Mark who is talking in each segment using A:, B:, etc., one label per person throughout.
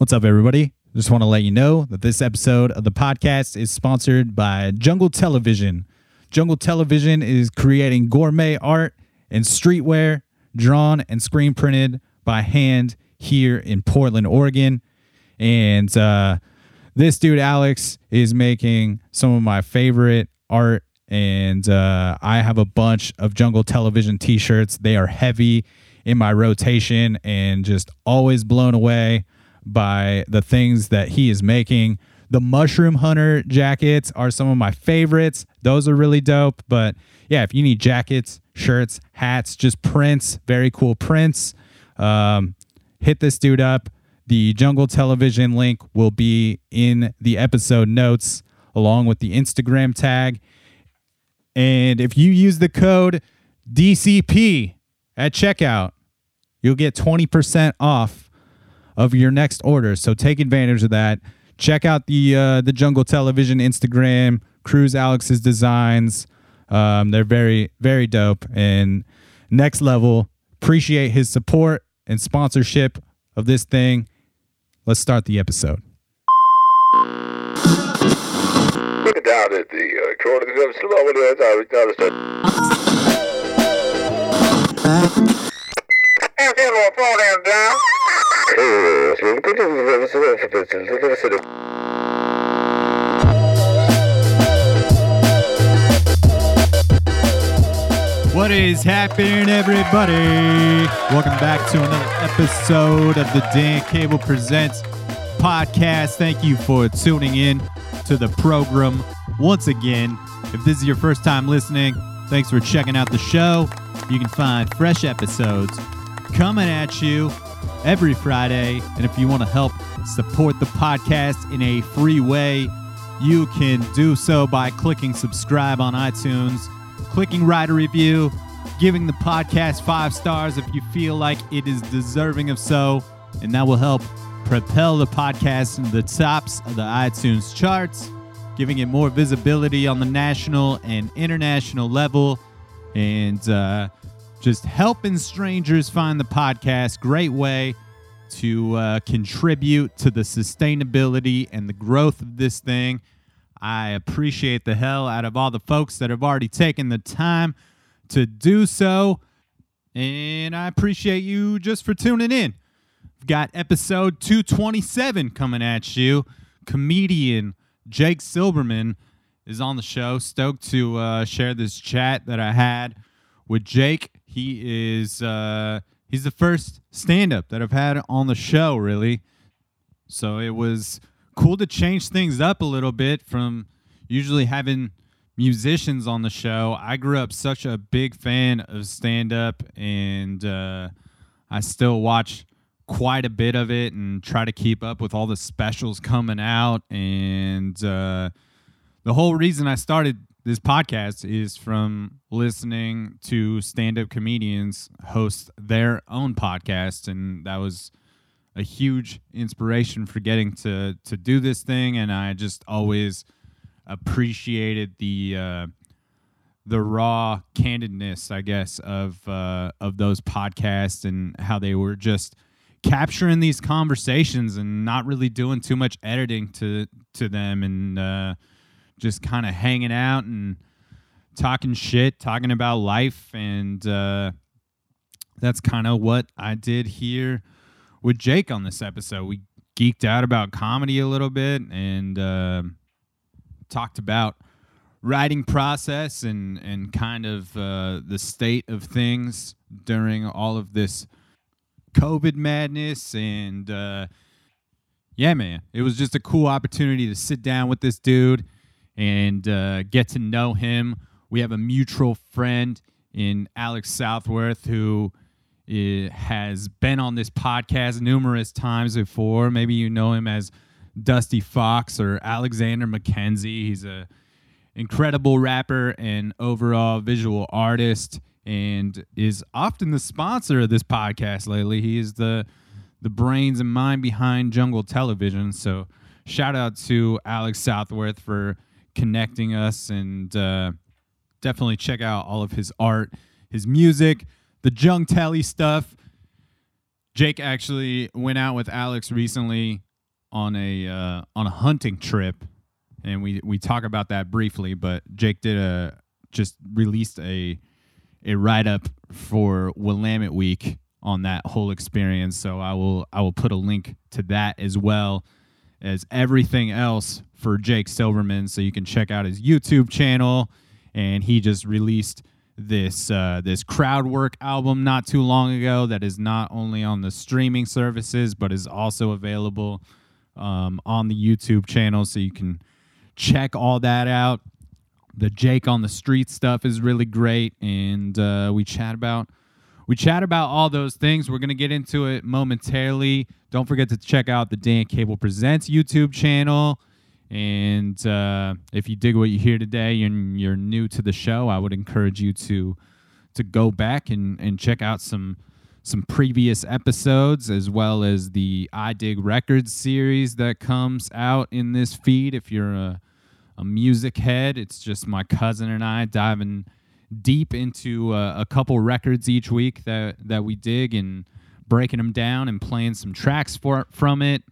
A: What's up, everybody? Just want to let you know that this episode of the podcast is sponsored by Jungle Television. Jungle Television is creating gourmet art and streetwear drawn and screen printed by hand here in Portland, Oregon. And uh, this dude, Alex, is making some of my favorite art. And uh, I have a bunch of Jungle Television t shirts. They are heavy in my rotation and just always blown away by the things that he is making. The Mushroom Hunter jackets are some of my favorites. Those are really dope. But yeah, if you need jackets, shirts, hats, just prints, very cool prints, um, hit this dude up. The Jungle Television link will be in the episode notes along with the Instagram tag. And if you use the code DCP at checkout, you'll get 20% off of your next order. So take advantage of that. Check out the uh, the Jungle Television Instagram, Cruise Alex's designs. Um, they're very very dope and next level. Appreciate his support and sponsorship of this thing. Let's start the episode.
B: Look down at the uh, corner of the
A: What is happening, everybody? Welcome back to another episode of the Dan Cable Presents podcast. Thank you for tuning in to the program once again. If this is your first time listening, thanks for checking out the show. You can find fresh episodes coming at you every Friday. And if you want to help support the podcast in a free way, you can do so by clicking subscribe on iTunes, clicking write a review, giving the podcast five stars if you feel like it is deserving of so. And that will help propel the podcast into the tops of the iTunes charts, giving it more visibility on the national and international level. And, uh, just helping strangers find the podcast. Great way to uh, contribute to the sustainability and the growth of this thing. I appreciate the hell out of all the folks that have already taken the time to do so. And I appreciate you just for tuning in. We've got episode 227 coming at you. Comedian Jake Silberman is on the show. Stoked to uh, share this chat that I had with Jake. He is uh, he's the first stand up that I've had on the show, really. So it was cool to change things up a little bit from usually having musicians on the show. I grew up such a big fan of stand up, and uh, I still watch quite a bit of it and try to keep up with all the specials coming out. And uh, the whole reason I started this podcast is from listening to stand-up comedians host their own podcast and that was a huge inspiration for getting to to do this thing and I just always appreciated the uh, the raw candidness I guess of uh, of those podcasts and how they were just capturing these conversations and not really doing too much editing to to them. And uh, just kind of hanging out and talking shit, talking about life, and uh, that's kind of what I did here with Jake on this episode. We geeked out about comedy a little bit and uh, talked about writing process and and kind of uh, the state of things during all of this COVID madness and uh, yeah, man, it was just a cool opportunity to sit down with this dude and uh, get to know him. We have a mutual friend in Alex Southworth who uh, has been on this podcast numerous times before. Maybe you know him as Dusty Fox or Alexander McKenzie. He's a incredible rapper and overall visual artist and is often the sponsor of this podcast lately. He is the the brains and mind behind Jungle Television. So shout out to Alex Southworth for connecting us and uh, definitely check out all of his art, his music, the Jung Telly stuff. Jake actually went out with Alex recently on a uh, on a hunting trip, and we we talk about that briefly. But Jake did a just released a a write up for Willamette Week on that whole experience. So I will I will put a link to that as well as everything else for Jake Silberman, so you can check out his YouTube channel. And he just released this uh, this crowd work album not too long ago that is not only on the streaming services but is also available um, on the YouTube channel, so you can check all that out. The Jake on the Street stuff is really great, and uh, we chat about we chat about all those things. We're gonna get into it momentarily. Don't forget to check out the Dan Cable Presents YouTube channel. And uh, if you dig what you hear today and you're new to the show, I would encourage you to to go back and, and check out some some previous episodes as well as the I Dig Records series that comes out in this feed. If you're a, a music head, it's just my cousin and I diving deep into uh, a couple records each week that, that we dig and breaking them down and playing some tracks for from it.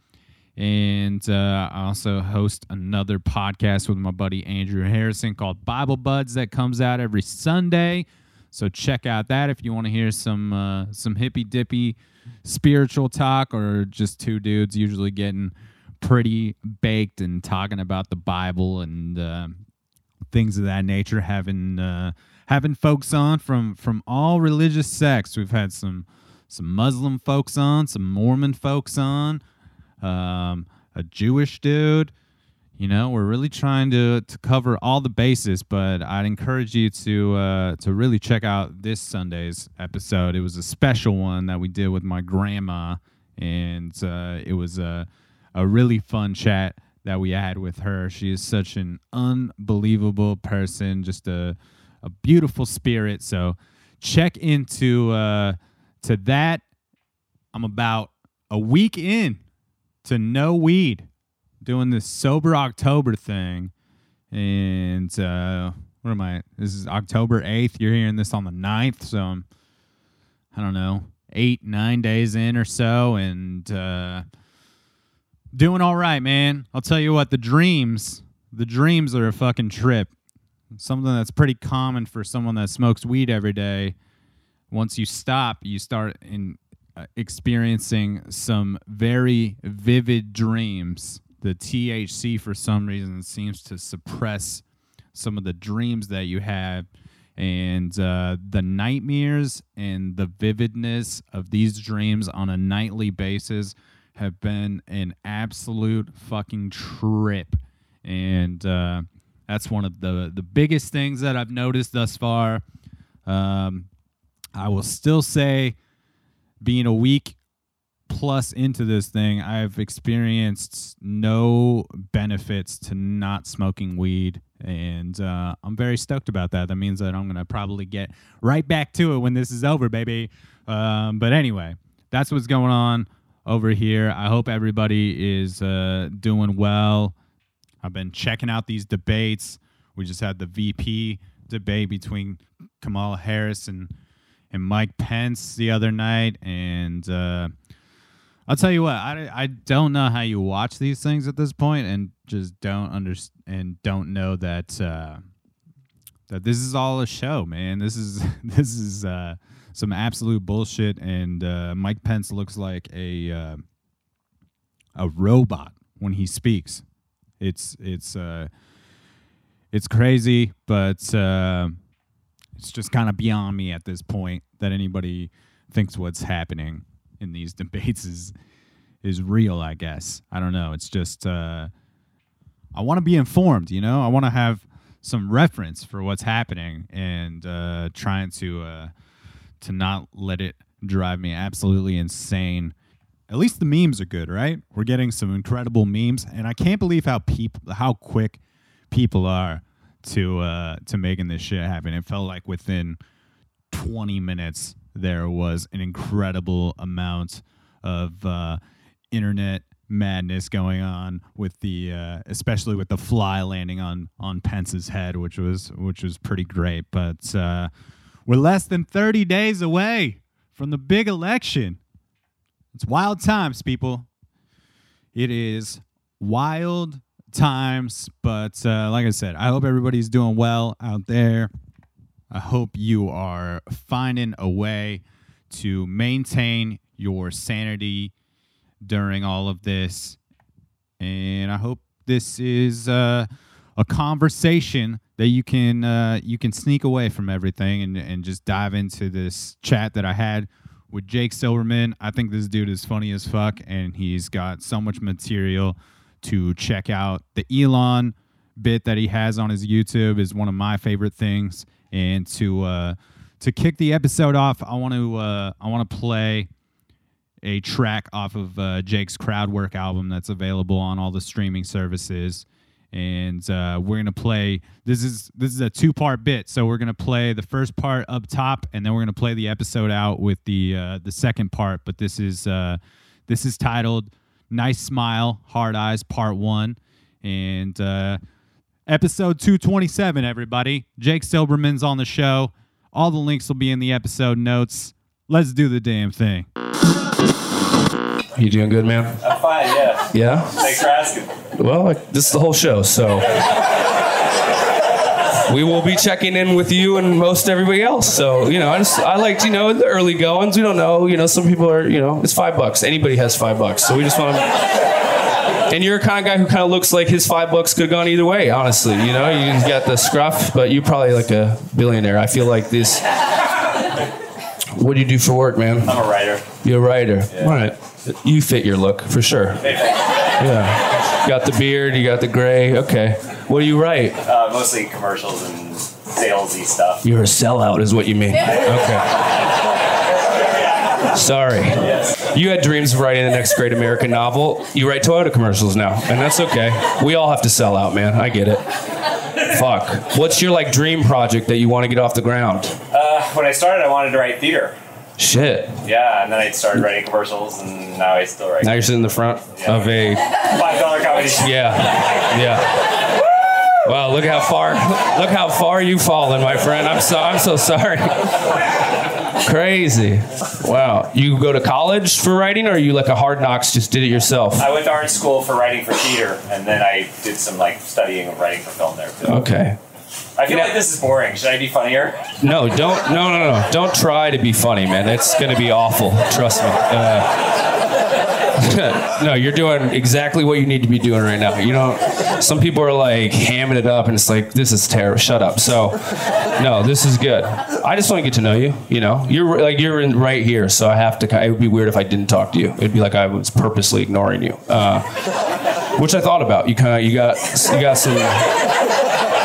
A: And uh, I also host another podcast with my buddy Andrew Harrison called Bible Buds that comes out every Sunday. So check out that if you want to hear some uh, some hippy dippy spiritual talk or just two dudes usually getting pretty baked and talking about the Bible and uh, things of that nature. Having uh, having folks on from from all religious sects. We've had some some Muslim folks on, some Mormon folks on um, a Jewish dude. You know, we're really trying to to cover all the bases, but I'd encourage you to uh, to really check out this Sunday's episode. It was a special one that we did with my grandma, and uh, it was a a really fun chat that we had with her. She is such an unbelievable person, just a a beautiful spirit. So check into uh, to that. I'm about a week in to no weed, doing this sober October thing. And uh, what am I? This is October 8th. You're hearing this on the 9th. So I'm, I don't know, eight, nine days in or so. And uh, doing all right, man. I'll tell you what, the dreams, the dreams are a fucking trip. Something that's pretty common for someone that smokes weed every day. Once you stop, you start in experiencing some very vivid dreams. The THC, for some reason, seems to suppress some of the dreams that you have. And uh, the nightmares and the vividness of these dreams on a nightly basis have been an absolute fucking trip. And uh, that's one of the, the biggest things that I've noticed thus far. Um, I will still say being a week plus into this thing, I've experienced no benefits to not smoking weed. And uh, I'm very stoked about that. That means that I'm going to probably get right back to it when this is over, baby. Um, but anyway, that's what's going on over here. I hope everybody is uh, doing well. I've been checking out these debates. We just had the VP debate between Kamala Harris and and Mike Pence the other night, and uh, I'll tell you what, I, I don't know how you watch these things at this point, and just don't understand and don't know that uh, that this is all a show, man. This is this is uh, some absolute bullshit, and uh, Mike Pence looks like a uh, a robot when he speaks. It's it's uh, it's crazy, but uh, it's just kind of beyond me at this point that anybody thinks what's happening in these debates is is real. I guess I don't know. It's just uh, I want to be informed. You know, I want to have some reference for what's happening and uh, trying to uh, to not let it drive me absolutely insane. At least the memes are good, right? We're getting some incredible memes, and I can't believe how people how quick people are to uh, to making this shit happen. It felt like within 20 minutes there was an incredible amount of uh, internet madness going on with the uh, especially with the fly landing on on Pence's head, which was which was pretty great. But uh, we're less than 30 days away from the big election. It's wild times, people. It is wild times, but uh, like I said, I hope everybody's doing well out there. I hope you are finding a way to maintain your sanity during all of this. And I hope this is uh, a conversation that you can uh, you can sneak away from everything and, and just dive into this chat that I had with Jake Silberman. I think this dude is funny as fuck, and he's got so much material to check out. The Elon bit that he has on his YouTube is one of my favorite things. And to uh, to kick the episode off, I want to uh, I want to play a track off of uh, Jake's Crowdwork album that's available on all the streaming services. And uh, we're gonna play. This is this is a two part bit, so we're gonna play the first part up top, and then we're gonna play the episode out with the uh, the second part. But this is uh, this is titled "Nice Smile, Hard Eyes" Part One, and uh, episode two twenty seven. Everybody, Jake Silberman's on the show. All the links will be in the episode notes. Let's do the damn thing.
C: You doing good, man?
D: I'm fine, yeah.
C: Yeah.
D: Thanks for asking.
C: Well, like, this is the whole show, so we will be checking in with you and most everybody else. So you know, I just I like you know the early goings. We don't know. You know, some people are you know it's five bucks. Anybody has five bucks, so we just want to. And you're a kind of guy who kind of looks like his five bucks could have gone either way. Honestly, you know, you got the scruff, but you probably like a billionaire. I feel like this. What do you do for work, man?
D: I'm a writer.
C: You're a writer. All right. You fit your look for sure. Yeah. You got the beard, you got the gray. Okay. What do you write?
D: Uh, mostly commercials and salesy stuff.
C: You're a sellout, is what you mean. Okay. Sorry.
D: Yes.
C: You had dreams of writing the next great American novel. You write Toyota commercials now, and that's okay. We all have to sell out, man. I get it. Fuck. What's your like dream project that you want to get off the ground?
D: Uh, when I started, I wanted to write theater.
C: Shit.
D: Yeah, and then I started writing commercials, and now I still write.
C: Now you're sitting in the front of a
D: Five dollar comedy.
C: Yeah, yeah. Wow, look how far, look how far you've fallen, my friend. I'm so, I'm so sorry. Crazy. Wow. You go to college for writing, or are you like a hard knocks, just did it yourself?
D: I went to art school for writing for theater, and then I did some like studying of writing for film there too.
C: Okay.
D: I feel like this is boring. Should I be funnier?
C: No, don't, no, no, no. Don't try to be funny, man. That's gonna be awful. Trust me. Uh, no, you're doing exactly what you need to be doing right now. You know, some people are like hamming it up, and it's like this is terrible. Shut up. So, no, this is good. I just want to get to know you. You know, you're like you're in right here, so I have to. It would be weird if I didn't talk to you. It'd be like I was purposely ignoring you, uh, which I thought about. You kind of you got you got some.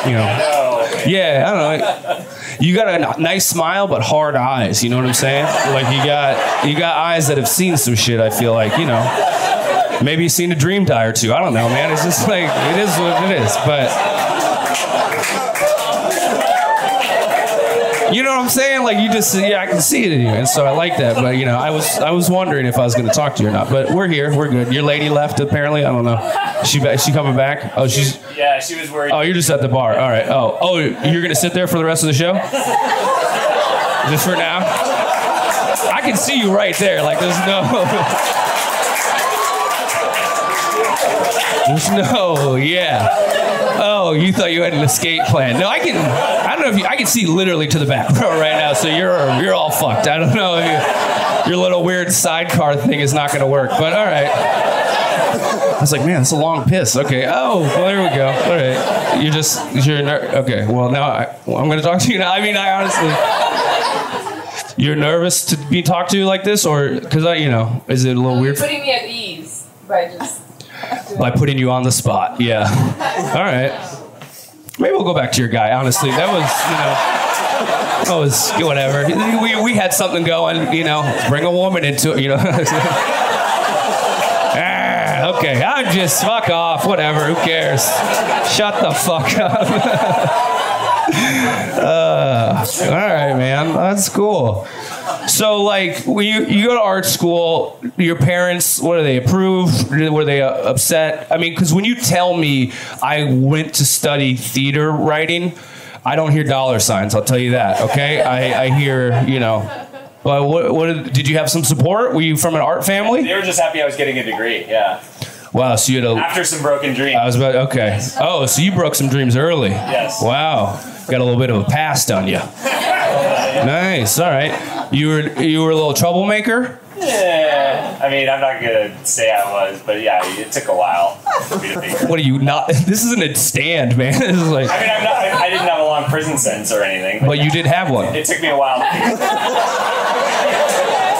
C: You know. Yeah, I don't know. You got a nice smile, but hard eyes. You know what I'm saying? Like you got you got eyes that have seen some shit. I feel like you know. Maybe you've seen a dream die or two. I don't know, man. It's just like it is what it is. But I'm saying? Like you just yeah, I can see it in you, and so I like that. But you know, I was I was wondering if I was going to talk to you or not. But we're here. We're good. Your lady left apparently. I don't know. She she coming back? Oh, she's.
D: Yeah, she was worried.
C: Oh, you're just at the bar. All right. Oh, oh, you're gonna sit there for the rest of the show? Just for now? I can see you right there. Like there's no. There's no. Yeah. Oh, you thought you had an escape plan? No, I can. I don't know if you. I can see literally to the back row right now. So you're you're all fucked. I don't know. If you, your little weird sidecar thing is not gonna work. But all right. I was like, man, it's a long piss. Okay. Oh, well, there we go. All right. You're just, you're, ner- okay. Well, now I, well, I'm going to talk to you now. I mean, I honestly, you're nervous to be talked to like this, or because I, you know, is it a little weird
E: putting me at ease by just.
C: by putting you on the spot? Yeah. All right. Maybe we'll go back to your guy. Honestly, that was, you know, that was whatever. We, we had something going. You know, bring a woman into it. You know. Ah, okay, I'm just fuck off, whatever, who cares? Shut the fuck up. uh, all right, man, that's cool. So, like, when you, you go to art school, your parents, what do they approve? Were they uh, upset? I mean, because when you tell me I went to study theater writing, I don't hear dollar signs. I'll tell you that. Okay, I, I hear you know. Well, what, what did you have some support? Were you from an art family?
D: They were just happy I was getting a degree. Yeah.
C: Wow. So you had a.
D: After some broken dreams.
C: I was about okay. Oh, so you broke some dreams early.
D: Yes.
C: Wow. Got a little bit of a past on you. Nice. All right. You were you were a little troublemaker.
D: Yeah. I mean, I'm not gonna say I was, but yeah, it took a while for me to think.
C: What are you not? This isn't a stand, man. This is like.
D: I mean, I'm not, I, I didn't have a long prison sentence or anything.
C: But you did have one.
D: It took me a while. To think.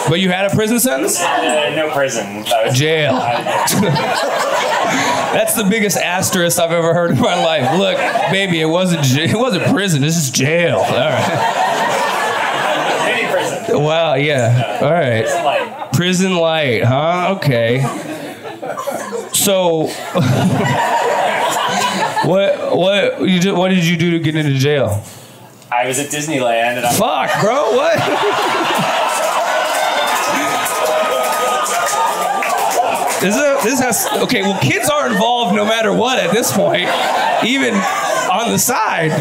C: But you had a prison sentence.
D: Uh, no prison. I was,
C: Jail. That's the biggest asterisk I've ever heard in my life. Look, baby, it wasn't j- it wasn't prison. This is jail. All right. Wow. Yeah. All right.
D: Prison light.
C: Prison light, huh? Okay. So, what what you did, what did you do to get into jail?
D: I was at Disneyland and I
C: Fuck, bro. What? This, is, this has okay. Well, kids are involved no matter what at this point, even on the side.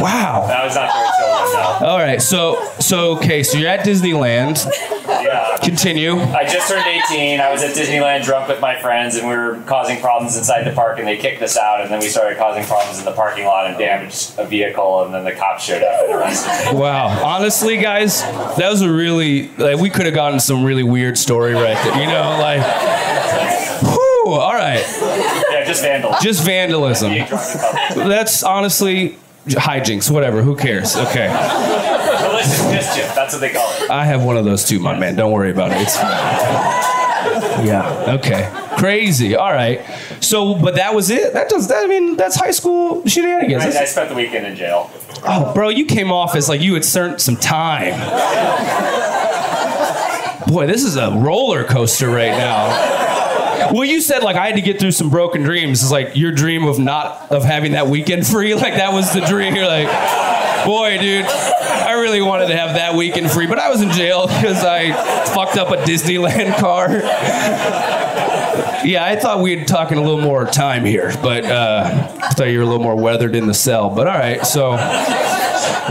C: Wow.
D: That was not very children,
C: All right. So so okay. So you're at Disneyland.
D: Yeah.
C: Continue.
D: I just turned 18. I was at Disneyland drunk with my friends, and we were causing problems inside the park, and they kicked us out. And then we started causing problems in the parking lot and damaged a vehicle, and then the cops showed up and arrested me.
C: Wow. Honestly, guys, that was a really like we could have gotten some really weird story right there. You know, like. Whew, all right.
D: Yeah, just vandalism.
C: Just vandalism.
D: Being drunk in public.
C: That's honestly hijinks. Whatever. Who cares? Okay.
D: Malicious mischief. That's what they call it.
C: I have one of those too, my man. Don't worry about it. It's fine. Yeah. Okay. Crazy. All right. So, but that was it. That does. That, I mean, that's high school shenanigans.
D: I, I spent the weekend in jail.
C: oh, bro, you came off as like you had spent some time. Boy, this is a roller coaster right now. Well, you said like I had to get through some broken dreams. It's like your dream of not of having that weekend free. Like that was the dream. You're like, boy, dude, I really wanted to have that weekend free, but I was in jail because I fucked up a Disneyland car. Yeah, I thought we'd talking a little more time here, but uh, I thought you were a little more weathered in the cell. But all right, so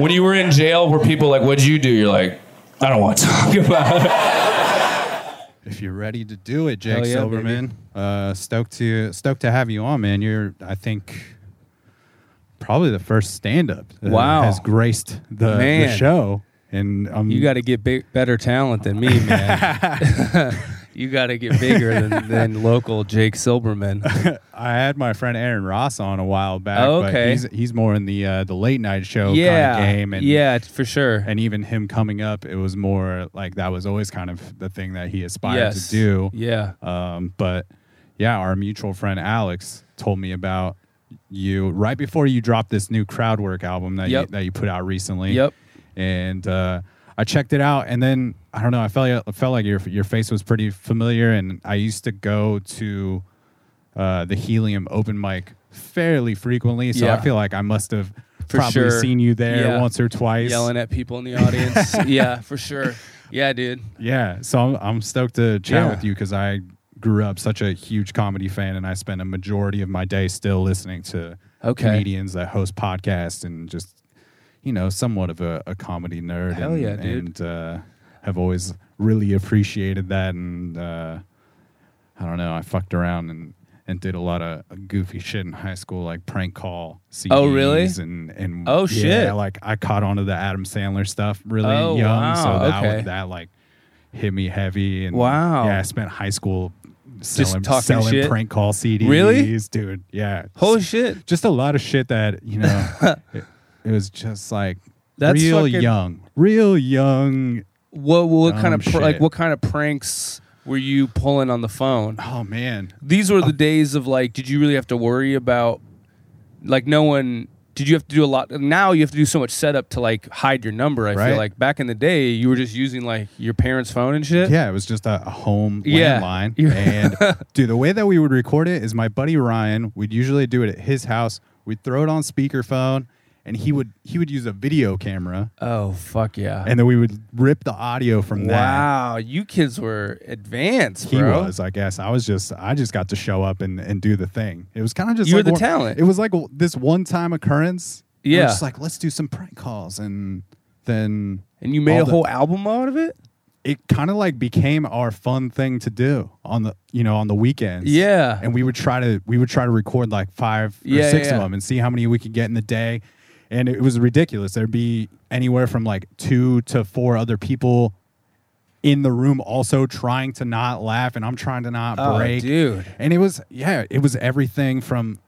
C: when you were in jail, were people like, "What'd you do?" You're like, "I don't want to talk about it."
A: If you're ready to do it, Jake
C: Hell yeah,
A: Silberman, uh, stoked to stoked to have you on, man. You're, I think, probably the first stand-up that
F: Wow.
A: has graced the, the
F: Man.
A: show, and um,
F: You got to get big, better talent than me, man. you got to get bigger than, than local Jake Silberman.
A: I had my friend Aaron Ross on a while back.
F: Oh,
A: but
F: okay.
A: he's he's more in the uh, the late night show
F: yeah,
A: kind of game, and
F: yeah, for sure.
A: and even him coming up, it was more like that was always kind of the thing that he aspired
F: yes.
A: to do.
F: Yeah.
A: Um, but yeah, our mutual friend Alex told me about you right before you dropped this new crowd work album that you, that you put out recently.
F: Yep.
A: And uh, I checked it out, and then I don't know. I felt I felt like your your face was pretty familiar, and I used to go to uh, the Helium open mic fairly frequently, so I feel like I must have
F: For
A: probably
F: sure.
A: seen you there
F: Yeah.
A: once or twice.
F: Yelling at people in the audience. yeah, for sure. Yeah, dude.
A: Yeah, so I'm, I'm stoked to chat
F: Yeah.
A: with you because I grew up such a huge comedy fan, and I spend a majority of my day still listening to
F: Okay.
A: comedians that host podcasts and just you know somewhat of a, a comedy nerd.
F: Hell
A: and,
F: yeah, dude.
A: And uh, have always really appreciated that, and uh, I don't know, I fucked around and. And did a lot of goofy shit in high school, like prank call CDs.
F: Oh, really?
A: And and
F: Oh,
A: yeah,
F: shit.
A: like I caught on to the Adam Sandler stuff really
F: Oh,
A: young, so that
F: okay.
A: that like hit me heavy. And
F: Wow.
A: yeah, I spent high school selling,
F: talking
A: selling
F: shit?
A: prank call CDs.
F: Really?
A: dude? Yeah.
F: Holy shit.
A: Just a lot of shit that you know. it, it was just like
F: That's
A: real
F: fucking-
A: young, real young.
F: What what kind of pr- like what kind of pranks were you pulling on the phone?
A: Oh man,
F: These were the oh. days of like, did you really have to worry about like no one? Did you have to do a lot? Now you have to do so much setup to like hide your number. I
A: Right.
F: feel like back in the day you were just using like your parents' phone and shit.
A: yeah, it was just a, a home
F: Yeah.
A: landline.
F: You-
A: and dude, the way that we would record it is my buddy Ryan. We'd usually do it at his house. We'd throw it on speakerphone, and he mm-hmm. would he would use a video camera,
F: Oh fuck yeah!
A: and then we would rip the audio from that.
F: wow, you kids were advanced,
A: He
F: bro.
A: was, I guess. I was just, I just got to show up and, and do the thing. It was kind of just
F: You were
A: like
F: the
A: one-
F: talent.
A: It was like this one time occurrence. We were
F: Yeah.
A: just like let's do some prank calls, and then
F: And you made
A: all
F: a
A: the-
F: whole album out of it.
A: it kind of like became our fun thing to do on the you know on the weekends.
C: Yeah.
A: and we would try to we would try to record like five or
C: Yeah,
A: six
C: yeah,
A: of
C: yeah.
A: them and see how many we could get in the day. And it was ridiculous. There'd be anywhere from like two to four other people in the room also trying to not laugh and I'm trying to not
C: Oh,
A: break.
C: dude.
A: And it was yeah, it was everything from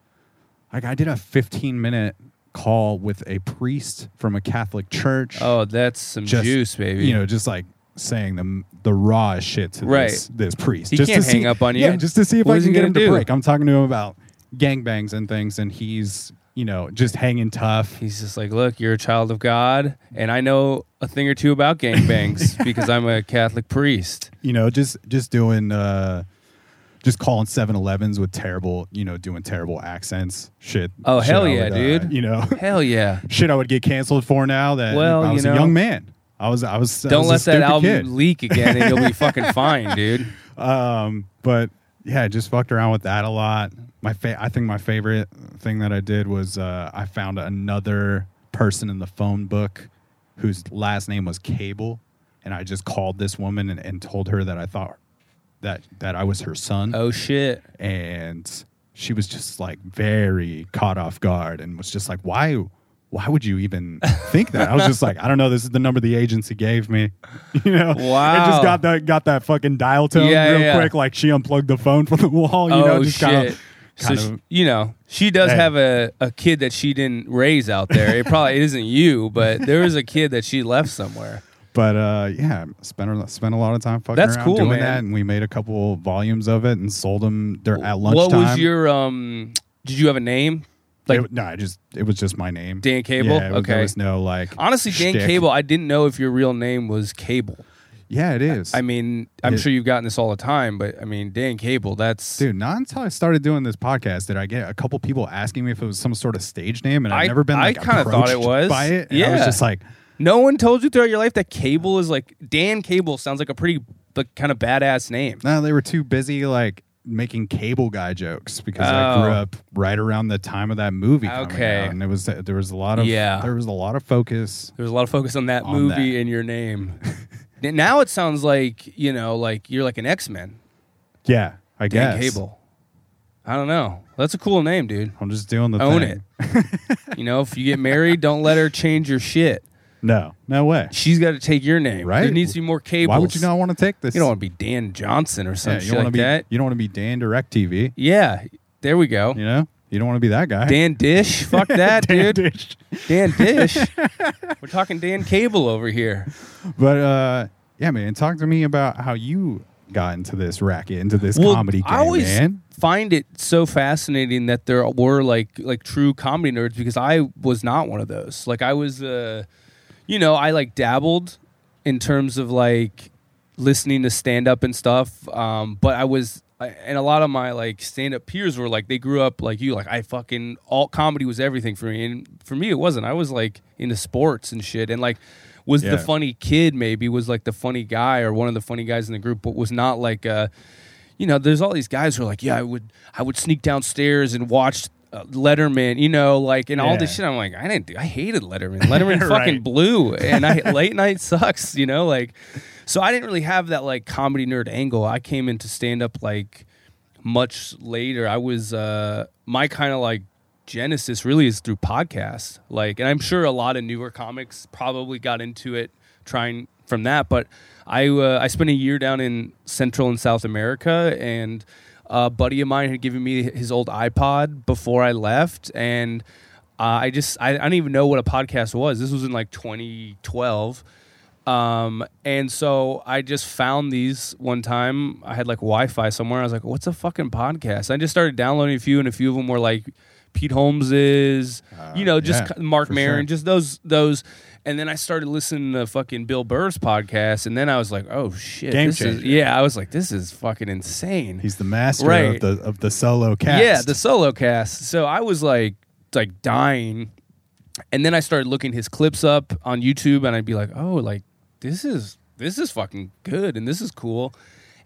A: like I did a 15 minute call with a priest from a Catholic church.
C: Oh, that's some
A: Just,
C: juice, baby.
A: You know, just like saying the the rawest shit to
C: Right.
A: this this priest.
C: He
A: just
C: can't
A: to see,
C: hang up on you.
A: Yeah, just to see if
C: What
A: I can get him to
C: do?
A: break. I'm talking to him about gangbangs and things, and he's you know just hanging tough.
C: He's just like, look, you're a child of God, and I know a thing or two about gangbangs because I'm a Catholic priest.
A: You know, just just doing. uh just calling 7-Elevens with terrible, you know, doing terrible accents, shit.
C: Oh,
A: shit
C: hell yeah,
A: would, uh,
C: dude.
A: you know,
C: Hell yeah!
A: shit I would get canceled for now that
C: Well,
A: I
C: you
A: was
C: know,
A: a young man. I was I was I
C: Don't
A: was a
C: let that album
A: kid.
C: leak again, and you'll be fucking fine, dude.
A: Um, but yeah, I just fucked around with that a lot. My fa- I think my favorite thing that I did was uh, I found another person in the phone book whose last name was Cable, and I just called this woman and, and told her that I thought that that I was her son,
C: Oh shit!
A: and she was just like very caught off guard and was just like, why? Why would you even think that? I was just like, I don't know. This is the number the agency gave me, you know.
C: Wow.
A: just got that got that fucking dial tone
C: Yeah,
A: real
C: yeah.
A: quick, like she unplugged the phone from the wall. You
C: oh
A: know, just
C: shit!
A: kind of,
C: so she- you know, she does
A: Hey.
C: have a, a kid that she didn't raise out there. It probably isn't you, but there is a kid that she left somewhere.
A: But uh, yeah, spent a, spent a lot of time fucking
C: That's
A: around
C: cool,
A: doing
C: man.
A: that, and we made a couple volumes of it and sold them dur- at
C: lunch.
A: What
C: was your um? Did you have a name? Like
A: It- no, I just it was just my name.
C: Dan Cable?
A: Yeah, was- there was no like.
C: honestly, Dan
A: shtick.
C: Cable. I didn't know if your real name was Cable.
A: Yeah, it is.
C: I mean, I'm
A: It-
C: sure you've gotten this all the time, but I mean, Dan Cable. That's
A: Dude, not until I started doing this podcast did I get a couple people asking me if it was some sort of stage name, and I've
C: I-
A: never been
C: I kinda thought it was.
A: by it. And I was just like,
C: no one told you throughout your life that Cable is like Dan Cable sounds like a pretty like kind of badass name.
A: no, they were too busy like making cable guy jokes because I
C: Oh.
A: grew up right around the time of that movie.
C: Okay.
A: and it was there was a lot of
C: Yeah.
A: there was a lot of focus.
C: There was a lot of focus on that
A: On
C: movie
A: that.
C: and your name. now it sounds like you know, like you're like an X Men.
A: Yeah, I
C: Dan
A: guess.
C: Cable. I don't know. That's a cool name, dude.
A: I'm just doing the
C: Own
A: thing.
C: it. you know, if you get married, don't let her change your shit.
A: No, no way.
C: She's got to take your name.
A: Right?
C: There needs to be more cables.
A: Why would you not want to take this?
C: You don't want to be Dan Johnson or something
A: yeah, you don't
C: like
A: want to be.
C: that.
A: You don't want to be Dan Direct TV.
C: Yeah, there we go.
A: You know, you don't want to be that guy.
C: Dan Dish, fuck that,
A: Dan
C: dude.
A: Dish.
C: Dan Dish. We're talking Dan Cable over here.
A: But uh, yeah, man, talk to me about how you got into this racket, into this comedy game,
C: I always
A: man.
C: find it so fascinating that there were like like true comedy nerds because I was not one of those. Like I was, uh, you know, I like dabbled in terms of like listening to stand up and stuff. Um, but I was, I, and a lot of my like stand up peers were like they grew up like you. Like I fucking all comedy was everything for me, and for me it wasn't. I was like into sports and shit, and like was
A: Yeah.
C: the funny kid maybe was like the funny guy or one of the funny guys in the group, but was not like uh you know, there's all these guys who are like, yeah, I would, I would sneak downstairs and watch Letterman, you know, like, and all this shit. I'm like, I didn't, do, I hated Letterman. Letterman fucking
A: Right.
C: blew, and I late night sucks, you know, like, so I didn't really have that like comedy nerd angle. I came into stand up like much later. I was uh my kind of like genesis really is through podcasts. Like, and I'm sure a lot of newer comics probably got into it trying from that. But I uh, I spent a year down in Central and South America, and a buddy of mine had given me his old iPod before I left, and uh, I just I, I don't even know what a podcast was. This was in like 2012. Um, and so I just found these one time. I had like Wi-Fi somewhere. I was like, "What's a fucking podcast?" I just started downloading a few, and a few of them were like Pete Holmes's, you know, just
A: Uh, yeah, Marc
C: Maron,
A: sure.
C: just those those. And then I started listening to fucking Bill Burr's podcast, and then I was like, "Oh shit,
A: Game
C: this is yeah." I was like, "This is fucking insane."
A: He's the master
C: Right.
A: of the of the solo cast.
C: Yeah, the solo cast. So I was like like dying. And then I started looking his clips up on YouTube and I'd be like, "Oh, like this is this is fucking good and this is cool."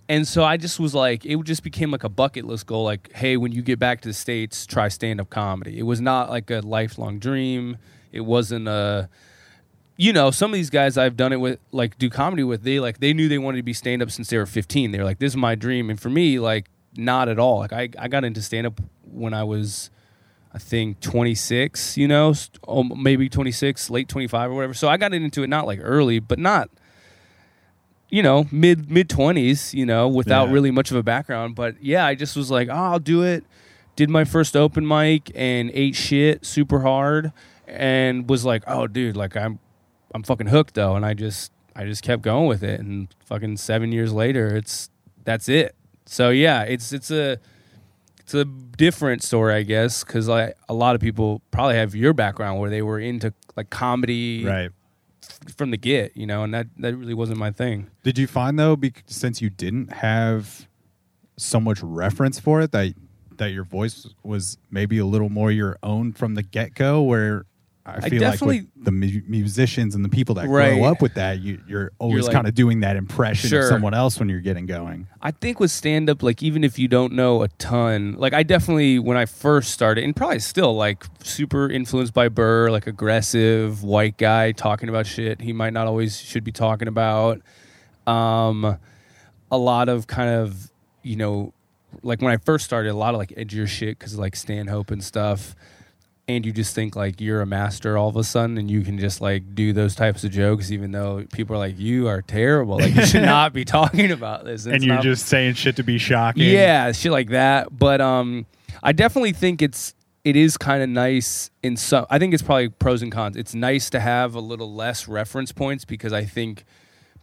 C: And so I just was like it just became like a bucket list goal like, "Hey, when you get back to the states, try stand-up comedy." It was not like a lifelong dream. It wasn't a you know, some of these guys I've done it with, like do comedy with, they like they knew they wanted to be stand up since they were 15. They were like, this is my dream. And for me, like, not at all. Like, I, I got into stand up when I was, I think, 26, you know, st- oh, maybe 26, late 25 or whatever. So I got into it not like early, but not, you know, mid mid 20s, you know, without
A: Yeah.
C: really much of a background. But yeah, I just was like, oh, I'll do it. Did my first open mic and ate shit super hard and was like, oh, dude, like I'm I'm fucking hooked though, and I just I just kept going with it, and fucking seven years later, it's that's it. So yeah, it's it's a it's a different story, I guess, because like a lot of people probably have your background where they were into like comedy
A: Right.
C: from the get, you know, and that that really wasn't my thing.
A: Did you find though, bec- since you didn't have so much reference for it, that that your voice was maybe a little more your own from the get go? Where I feel like
C: definitely-
A: with the mu- musicians and the people that
C: Right.
A: grow up with that, you, you're always
C: like-
A: kind of doing that impression
C: Sure.
A: of someone else when you're getting going.
C: I think with stand up, like even if you don't know a ton, like I definitely when I first started, and probably still like super influenced by Burr, like aggressive white guy talking about shit he might not always should be talking about. Um, a lot of kind of you know, like when I first started, a lot of like edgier shit because like Stanhope and stuff. And you just think like you're a master all of a sudden, and you can just like do those types of jokes, even though people are like, "You are terrible. Like you should not be talking about this."
A: and
C: It's
A: you're
C: not-
A: just saying shit to be shocking.
C: yeah, shit like that. But um, I definitely think it's it is kind of nice in some. I think it's probably pros and cons. It's nice to have a little less reference points because I think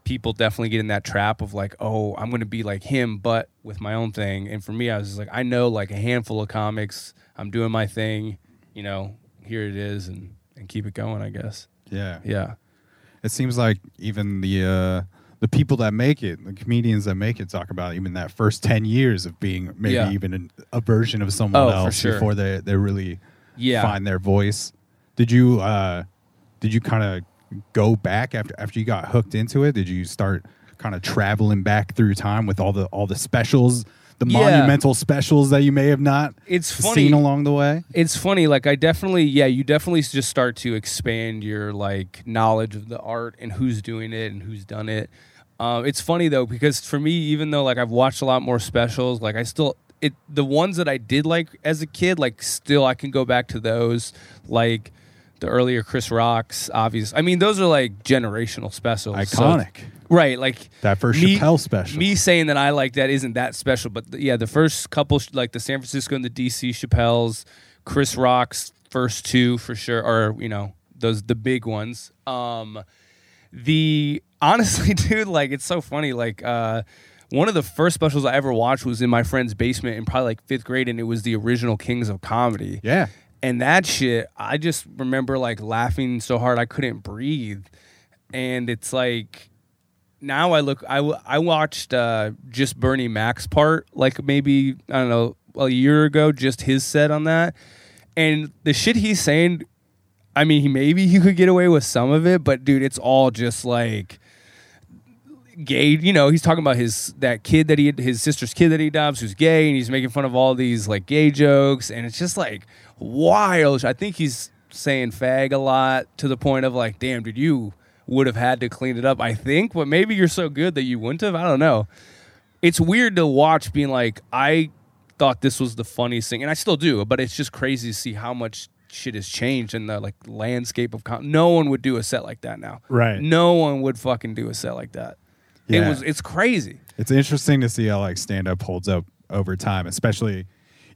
C: people definitely get in that trap of like, oh, I'm going to be like him, but with my own thing. And for me, I was just like, I know like a handful of comics. I'm doing my thing. You know, here it is, and and keep it going. I guess.
A: yeah.
C: Yeah.
A: It seems like even the uh, the people that make it, the comedians that make it, talk about even that first ten years of being maybe
C: Yeah.
A: even an, a version of someone
C: Oh,
A: else
C: sure.
A: before they they really
C: Yeah.
A: find their voice. Did you uh, did you kind of go back after after you got hooked into it? Did you start kind of traveling back through time with all the all the specials, the
C: Yeah.
A: monumental specials that you may have not
C: It's funny.
A: seen along the way?
C: it's funny like i definitely yeah you definitely just start to expand your like knowledge of the art and who's doing it and who's done it um, it's funny though because for me even though like i've watched a lot more specials like i still it the ones that i did like as a kid like still i can go back to those like the earlier chris rocks obvious i mean those are like generational specials so-
A: Iconic.
C: right like
A: That first
C: me-
A: Chappelle special.
C: Me saying that I like that isn't that special, but the, yeah, the first couple, like the San Francisco and the DC Chappelle's, Chris Rock's first two for sure, or you know those the big ones. Um, the honestly, dude, like it's so funny. Like uh, one of the first specials I ever watched was in my friend's basement in probably like fifth grade, and it was the original Kings of Comedy.
A: yeah.
C: And that shit, I just remember like laughing so hard I couldn't breathe. And it's like now I look, I, watched uh, just Bernie Mac's part, like maybe, I don't know, a year ago, just his set on that. And the shit he's saying, I mean, he maybe he could get away with some of it, but dude, it's all just like gay. You know, he's talking about his that kid that he his sister's kid that he adopts who's gay, and he's making fun of all these like gay jokes, and it's just like wild. I think he's saying fag a lot to the point of like, damn, dude, you would have had to clean it up. I think, but maybe you're so good that you wouldn't have. I don't know. It's weird to watch, being like, I thought this was the funniest thing, and I still do, but it's just crazy to see how much shit has changed in the like landscape of com- no one would do a set like that now
A: Right.
C: no one would fucking do a set like that it was it's crazy
A: It's interesting to see how like stand up holds up over time, especially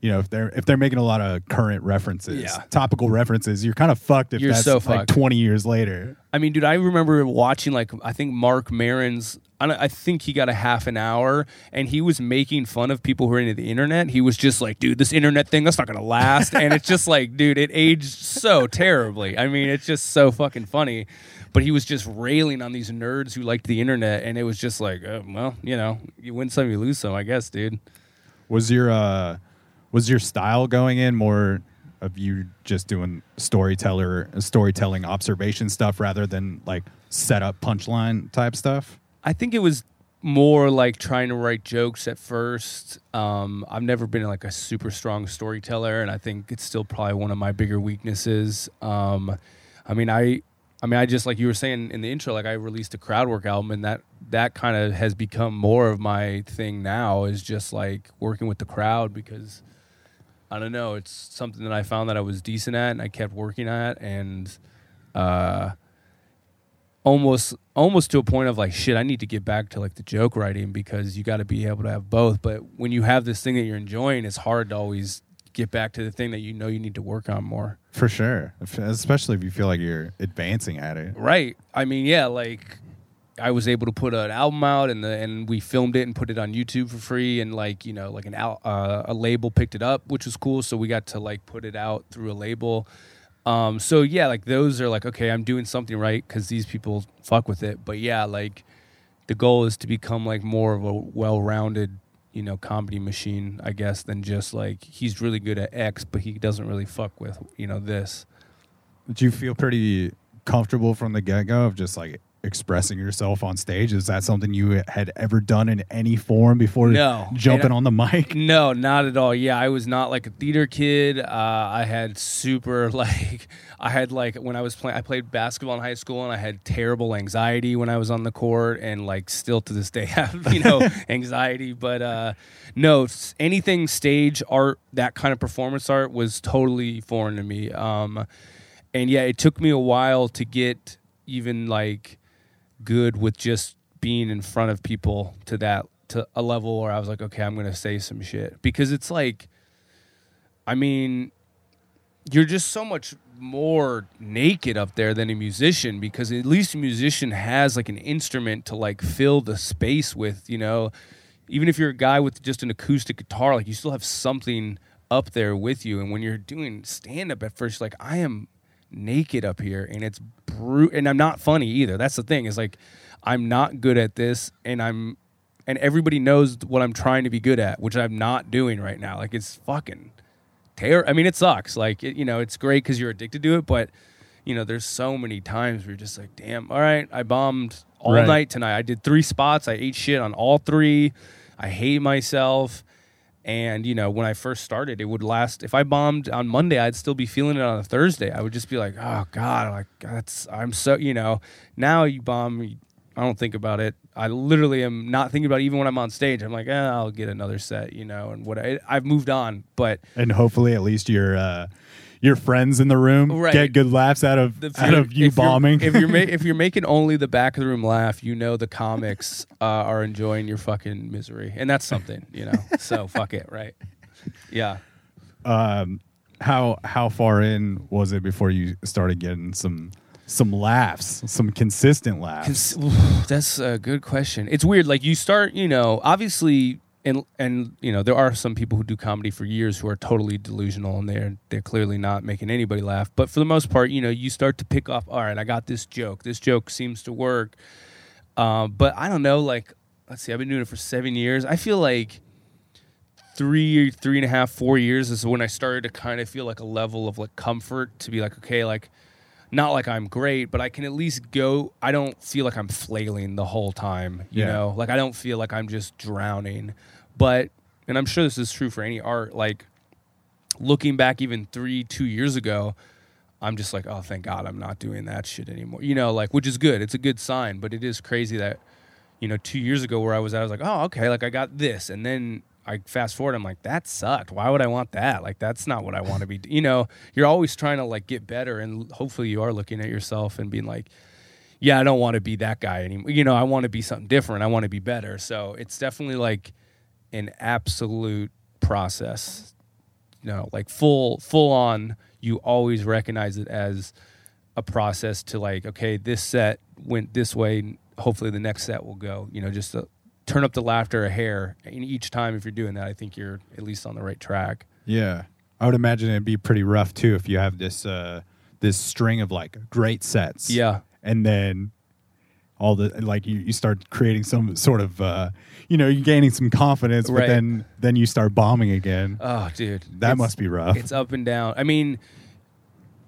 A: you know if they're if they're making a lot of current references,
C: Yeah.
A: topical references. You're kind of fucked if
C: You're
A: that's
C: so
A: like
C: fucked.
A: 20 years later.
C: i mean dude i remember watching like i think marc maron's I, think he got a half an hour and he was making fun of people who are into the internet he was just like dude this internet thing that's not gonna last and it's just like dude it aged so terribly i mean it's just so fucking funny but he was just railing on these nerds who liked the internet and it was just like uh, well you know you win some you lose some i guess dude
A: Was your uh was your style going in more of you just doing storyteller storytelling observation stuff rather than like set up punchline type stuff?
C: I think it was more like trying to write jokes at first. Um, I've never been like a super strong storyteller, and I think it's still probably one of my bigger weaknesses. Um, I mean, I I mean, I just like you were saying in the intro, like I released a crowd work album, and that that kind of has become more of my thing now. Is just like working with the crowd because I don't know, it's something that I found that I was decent at, and I kept working at, and uh, almost almost to a point of like shit. I need to get back to like the joke writing because you got to be able to have both. But when you have this thing that you're enjoying, it's hard to always get back to the thing that you know you need to work on more.
A: For sure, especially if you feel like you're advancing at it.
C: Right. I mean, yeah, like I was able to put an album out and the and we filmed it and put it on YouTube for free and like, you know, like an uh, a label picked it up, which was cool, so we got to like put it out through a label. Um so yeah, like those are like okay, I'm doing something right cuz these people fuck with it. But yeah, like the goal is to become like more of a well-rounded you know comedy machine i guess than just like he's really good at x but he doesn't really fuck with you know this
A: Did you feel pretty comfortable from the get go of just like expressing yourself on stage? Is that something you had ever done in any form before
C: No.
A: jumping on the mic?
C: No, not at all. Yeah, I was not like a theater kid. Uh, I had super like I had like when I was playing. I played basketball in high school, and I had terrible anxiety when I was on the court, and like still to this day have you know anxiety. But uh, no, anything stage art, that kind of performance art was totally foreign to me. Um, and yeah, it took me a while to get even like good with just being in front of people to that to a level where I was like, okay, I'm gonna say some shit because it's like, I mean, you're just so much more naked up there than a musician because at least a musician has like an instrument to like fill the space with, you know. Even if you're a guy with just an acoustic guitar, like you still have something up there with you. And when you're doing stand up at first, like I am naked up here and it's brute and I'm not funny either. That's the thing. Is like I'm not good at this and I'm and everybody knows what I'm trying to be good at, which I'm not doing right now. Like it's fucking terror. I mean, it sucks. Like it, you know, it's great because you're addicted to it, but you know, there's so many times where you're just like, damn, all right, I bombed all
A: Right.
C: night tonight. I did three spots. I ate shit on all three. I hate myself. And you know, when I first started, it would last. If I bombed on Monday, I'd still be feeling it on a Thursday. I would just be like, "Oh God, like that's I'm so you know." Now you bomb, I don't think about it. I literally am not thinking about it even when I'm on stage. I'm like, eh, I'll get another set, you know, and what I, I've moved on. But
A: And hopefully, at least your uh, your friends in the room
C: Right.
A: get good laughs out of
C: the-
A: out of you
C: if you're-
A: bombing.
C: if you're ma- if you're making only the back of the room laugh, you know the comics uh, are enjoying your fucking misery, and that's something, you know. So fuck it, right? Yeah.
A: um, how how far in was it before you started getting some some laughs, some consistent laughs?
C: Cons- that's a good question. It's weird. Like you start, you know, obviously, and and you know, there are some people who do comedy for years who are totally delusional, and they're they're clearly not making anybody laugh. But for the most part, you know, you start to pick up. All right, I got this joke. This joke seems to work. Um, but I don't know. Like, let's see. I've been doing it for seven years. I feel like three, three and a half, four years is when I started to kind of feel like a level of like comfort to be like, okay, like not like I'm great, but I can at least go. I don't feel like I'm flailing the whole time, you
A: Yeah.
C: know? Like I don't feel like I'm just drowning. But, and I'm sure this is true for any art, like looking back even three, two years ago, I'm just like, oh, thank God I'm not doing that shit anymore. You know, like, which is good. It's a good sign, but it is crazy that, you know, two years ago where I was at, I was like, oh, okay, like I got this. And then I fast forward, I'm like, that sucked. Why would I want that? Like, that's not what I want to be. You know, you're always trying to like get better. And hopefully you are looking at yourself and being like, yeah, I don't want to be that guy anymore. You know, I want to be something different. I want to be better. So it's definitely like an absolute process. You know, like full full on. You always recognize it as a process to like, okay, this set went this way. Hopefully, the next set will go. You know, just to turn up the laughter a hair. And each time, if you're doing that, I think you're at least on the right track.
A: Yeah, I would imagine it'd be pretty rough too if you have this uh, this string of like great sets.
C: Yeah.
A: and then all the like you, you start creating some sort of uh, you know you're gaining some confidence, but
C: Right.
A: then then you start bombing again.
C: Oh, dude,
A: that must be rough.
C: It's up and down. I mean,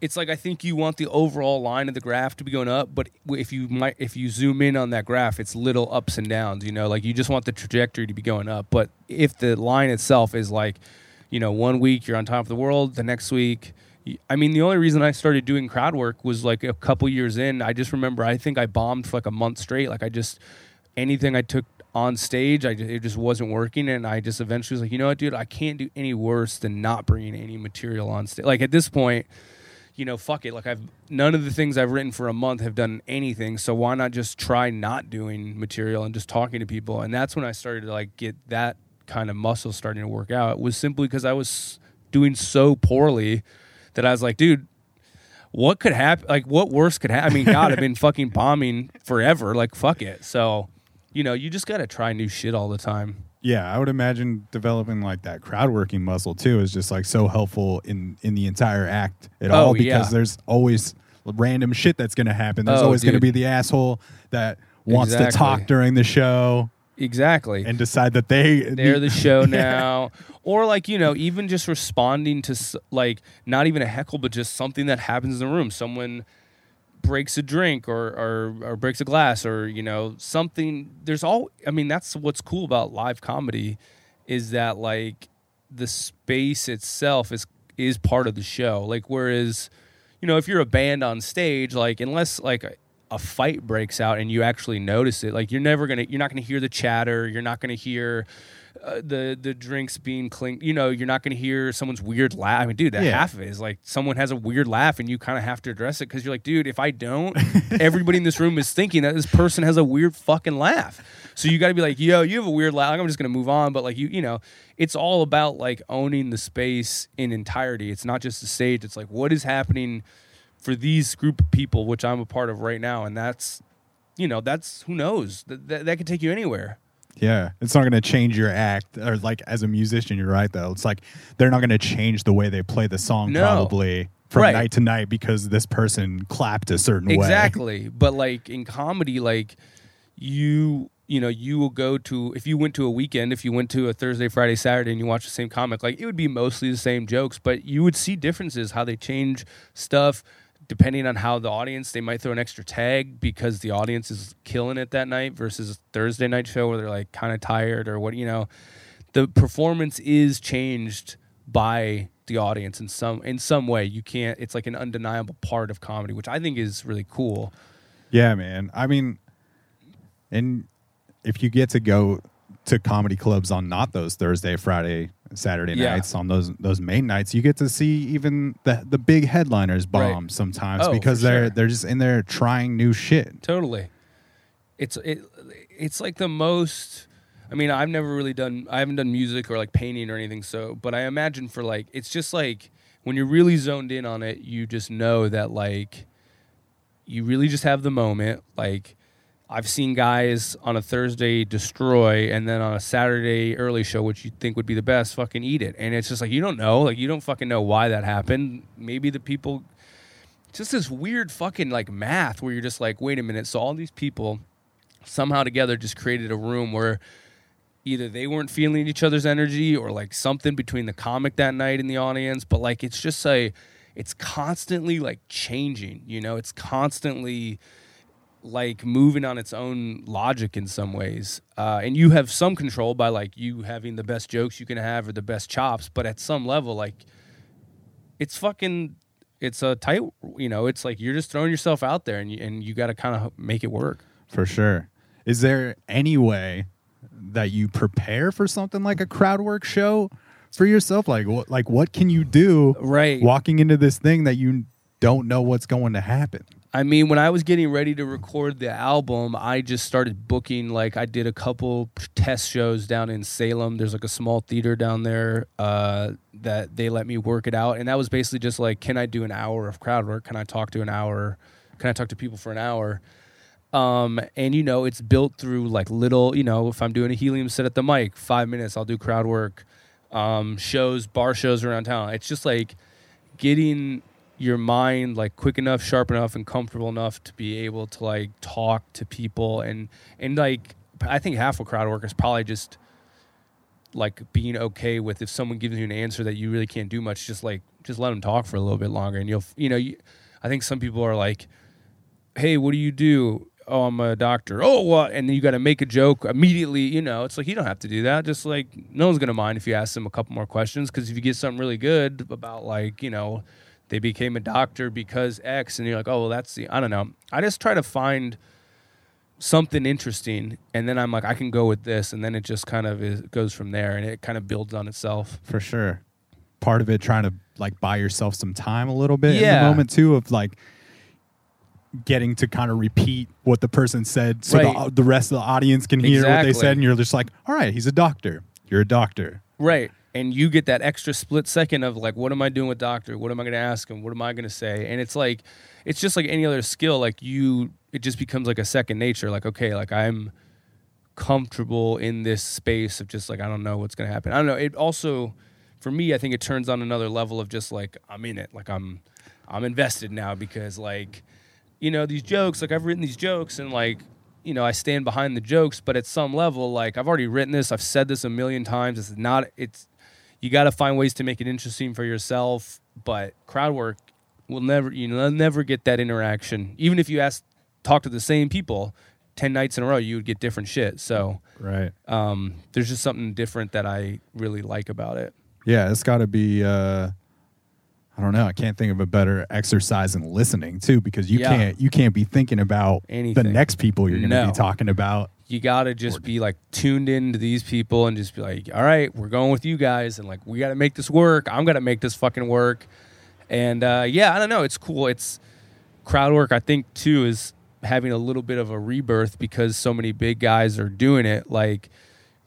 C: it's like I think you want the overall line of the graph to be going up, but if you might if you zoom in on that graph, it's little ups and downs. You know, like you just want the trajectory to be going up. But if the line itself is like, you know, one week you're on top of the world, the next week I mean, the only reason I started doing crowd work was like a couple years in. I just remember I think I bombed for like a month straight. Like I just anything I took on stage, I ju- it just wasn't working, and I just eventually was like, you know what, dude, I can't do any worse than not bringing any material on stage. Like at this point, you know, fuck it. Like I've none of the things I've written for a month have done anything. So why not just try not doing material and just talking to people? And that's when I started to like get that kind of muscle starting to work out. Was simply because I was doing so poorly that I was like, dude, what could happen? Like, what worse could happen? I mean, God, I've been fucking bombing forever. Like, fuck it. So, you know, you just got to try new shit all the time.
A: Yeah, I would imagine developing like that crowd working muscle too is just like so helpful in in the entire act at
C: Oh,
A: all because
C: yeah.
A: there's always random shit that's going to happen. There's
C: Oh,
A: always going to be the asshole that wants to talk during the show
C: Exactly.
A: and decide that they
C: they're the show now or like you know even just responding to like not even a heckle but just something that happens in the room someone breaks a drink or, or or breaks a glass or you know something there's all i mean that's what's cool about live comedy is that like the space itself is is part of the show. Like whereas you know if you're a band on stage like unless like a, a fight breaks out and you actually notice it like you're never gonna you're not gonna hear the chatter you're not gonna hear uh, the the drinks being clink you know you're not gonna hear someone's weird laugh i mean dude that
A: Yeah.
C: half of it is like someone has a weird laugh and you kind of have to address it because you're like dude if i don't everybody in this room is thinking that this person has a weird fucking laugh. So you got to be like yo you have a weird laugh i'm just gonna move on but like you you know it's all about like owning the space in entirety. It's not just the stage it's like what is happening for these group of people which i'm a part of right now and that's you know that's who knows that, that, that could take you anywhere
A: Yeah, it's not going to change your act or like as a musician, you're right though. It's like they're not going to change the way they play the song
C: No.
A: probably from
C: Right.
A: night to night because this person clapped a certain way.
C: Exactly. But like in comedy, like you you know, you will go to if you went to a weekend, if you went to a Thursday, Friday, Saturday and you watch the same comic, like it would be mostly the same jokes, but you would see differences, how they change stuff depending on how the audience they might throw an extra tag because the audience is killing it that night versus a Thursday night show where they're like kind of tired or what you know. The performance is changed by the audience in some in some way. You can't it's like an undeniable part of comedy, which I think is really cool.
A: Yeah, man. I mean, and if you get to go to comedy clubs on not those Thursday, Friday, Saturday
C: Yeah.
A: nights, on those those main nights, you get to see even the the big headliners bomb sometimes
C: Oh,
A: because they're
C: sure.
A: they're just in there trying new shit.
C: Totally. It's it it's like the most I mean, I've never really done I haven't done music or like painting or anything, so but I imagine for like it's just like when you're really zoned in on it, you just know that like you really just have the moment. Like I've seen guys on a Thursday destroy and then on a Saturday early show, which you think would be the best, fucking eat it. And it's just like you don't know. Like you don't fucking know why that happened. Maybe the people just this weird fucking like math where you're just like, wait a minute, so all these people somehow together just created a room where either they weren't feeling each other's energy or like something between the comic that night and the audience, but like it's just a it's constantly like changing, you know, it's constantly like moving on its own logic in some ways. Uh, and you have some control by like you having the best jokes you can have or the best chops, but at some level, like it's fucking it's a tight you know, it's like you're just throwing yourself out there and you, and you got to kind of make it work.
A: For sure. Is there any way that you prepare for something like a crowd work show for yourself? Like what like what can you do
C: Right.
A: walking into this thing that you don't know what's going to happen?
C: I mean, when I was getting ready to record the album, I just started booking. Like, I did a couple test shows down in Salem. There's like a small theater down there uh, that they let me work it out, and that was basically just like, can I do an hour of crowd work? Can I talk to an hour? Can I talk to people for an hour? Um, and you know, it's built through like little, you know, if I'm doing a helium set at the mic, five minutes, I'll do crowd work. Um, shows, bar shows around town. It's just like getting your mind like quick enough, sharp enough, and comfortable enough to be able to like talk to people and and like I think half of crowd work is probably just like being okay with if someone gives you an answer that you really can't do much, just like just let them talk for a little bit longer, and you'll you know you, I think some people are like, hey, what do you do? Oh, I'm a doctor. Oh, what? And then you got to make a joke immediately. You know, it's like you don't have to do that. Just like no one's gonna mind if you ask them a couple more questions because if you get something really good about like you know they became a doctor because X, and you're like, oh, well, that's the I don't know. I just try to find something interesting, and then I'm like, I can go with this, and then it just kind of is, goes from there, and it kind of builds on itself.
A: for sure. Part of it trying to like buy yourself some time a little bit in
C: Yeah.
A: the moment too of like getting to kind of repeat what the person said so
C: Right.
A: the, the rest of the audience can hear what they said and you're just like all right he's a doctor you're a doctor
C: Right. And you get that extra split second of like, what am I doing with doctor? What am I going to ask him? What am I going to say? And it's like, it's just like any other skill. Like you, it just becomes like a second nature. Like, okay, like I'm comfortable in this space of just like, I don't know what's going to happen. I don't know. It also, for me, I think it turns on another level of just like, I'm in it. Like I'm, I'm invested now because like, you know, these jokes, like I've written these jokes and like, you know, I stand behind the jokes, but at some level, like I've already written this, I've said this a million times. It's not, it's, you got to find ways to make it interesting for yourself. But crowd work will never, you know, never get that interaction. Even if you ask, talk to the same people 10 nights in a row, you would get different shit. So
A: right
C: um, there's just something different that I really like about it.
A: yeah it's got to be uh I don't know. I can't think of a better exercise in listening too, because you
C: Yeah.
A: can't you can't be thinking about the next people you're going to
C: No.
A: be talking about.
C: You got to just be like tuned into these people and just be like, all right, we're going with you guys, and like we got to make this work. I'm gonna make this fucking work, and uh, yeah, I don't know, it's cool. It's crowd work. I think too is having a little bit of a rebirth because so many big guys are doing it. Like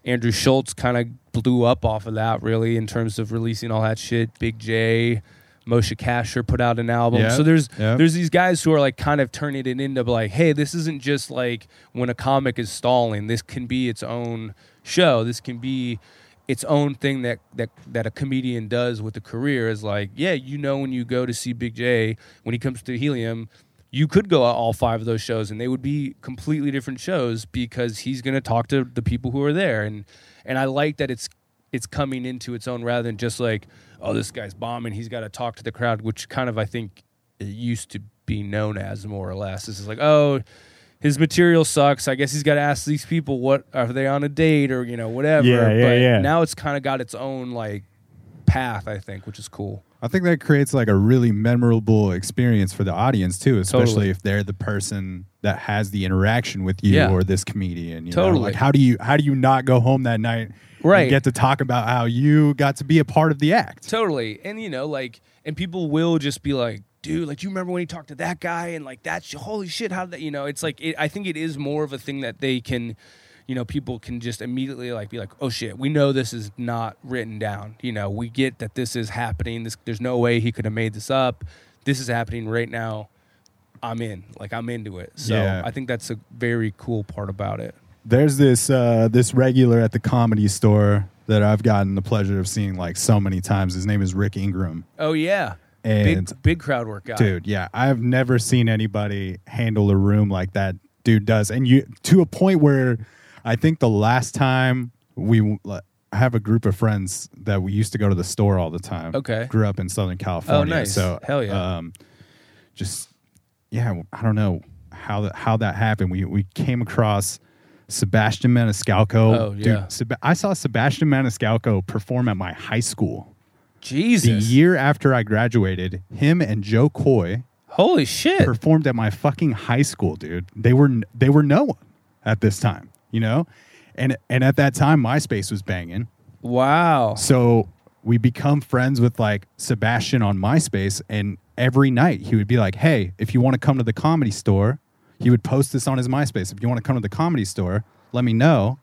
C: Andrew Schulz kind of blew up off of that, really, in terms of releasing all that shit. Big Jay. Moshe Kasher put out an album.
A: Yeah,
C: So there's
A: yeah.
C: there's these guys who are like kind of turning it into like, hey, this isn't just like when a comic is stalling. This can be its own show. This can be its own thing that that that a comedian does with a career. Is like, yeah, you know, when you go to see Big Jay when he comes to Helium, you could go all five of those shows and they would be completely different shows because he's going to talk to the people who are there and and I like that it's it's coming into its own rather than just like oh this guy's bombing he's got to talk to the crowd which kind of I think it used to be known as more or less this is like oh his material sucks I guess he's got to ask these people what are they on a date or you know whatever
A: Yeah, yeah,
C: but
A: yeah.
C: now it's kind of got its own like path I think which is cool
A: I think that creates like a really memorable experience for the audience too, especially
C: Totally.
A: if they're the person that has the interaction with you
C: Yeah.
A: or this comedian. You Know?
C: Totally.
A: Like how do you how do you not go home that night
C: Right.
A: and get to talk about how you got to be a part of the act?
C: Totally. And you know, like, and people will just be like, dude, like, do you remember when he talked to that guy? And like, that's holy shit. How did that, you know, it's like, it, I think it is more of a thing that they can, you know, people can just immediately like be like, oh shit, we know this is not written down. You know, we get that this is happening. This, there's no way he could have made this up. This is happening right now. I'm in. Like, I'm into it. So
A: Yeah.
C: I think that's a very cool part about it.
A: There's this uh, this regular at the comedy store that I've gotten the pleasure of seeing like so many times. His name is Rick Ingraham.
C: Oh, yeah.
A: And
C: big, big crowd work guy.
A: dude yeah i've never seen anybody handle a room like that dude does and you to a point where i think the last time we I have a group of friends that we used to go to the store all the time
C: Okay.
A: grew up in southern california Oh,
C: nice.
A: so
C: Hell yeah.
A: um just yeah i don't know how that how that happened we we came across Sebastian Maniscalco.
C: Oh, yeah.
A: Dude, Seb- I saw Sebastian Maniscalco perform at my high school.
C: Jesus.
A: The year after I graduated, him and Jo Koy
C: Holy shit.
A: performed at my fucking high school, dude. They were they were no one at this time, you know, and and at that time MySpace was banging,
C: Wow.
A: so we become friends with like Sebastian on MySpace, and every night he would be like, "Hey, if you want to come to the comedy store," he would post this on his MySpace. If you want to come to the comedy store, let me know.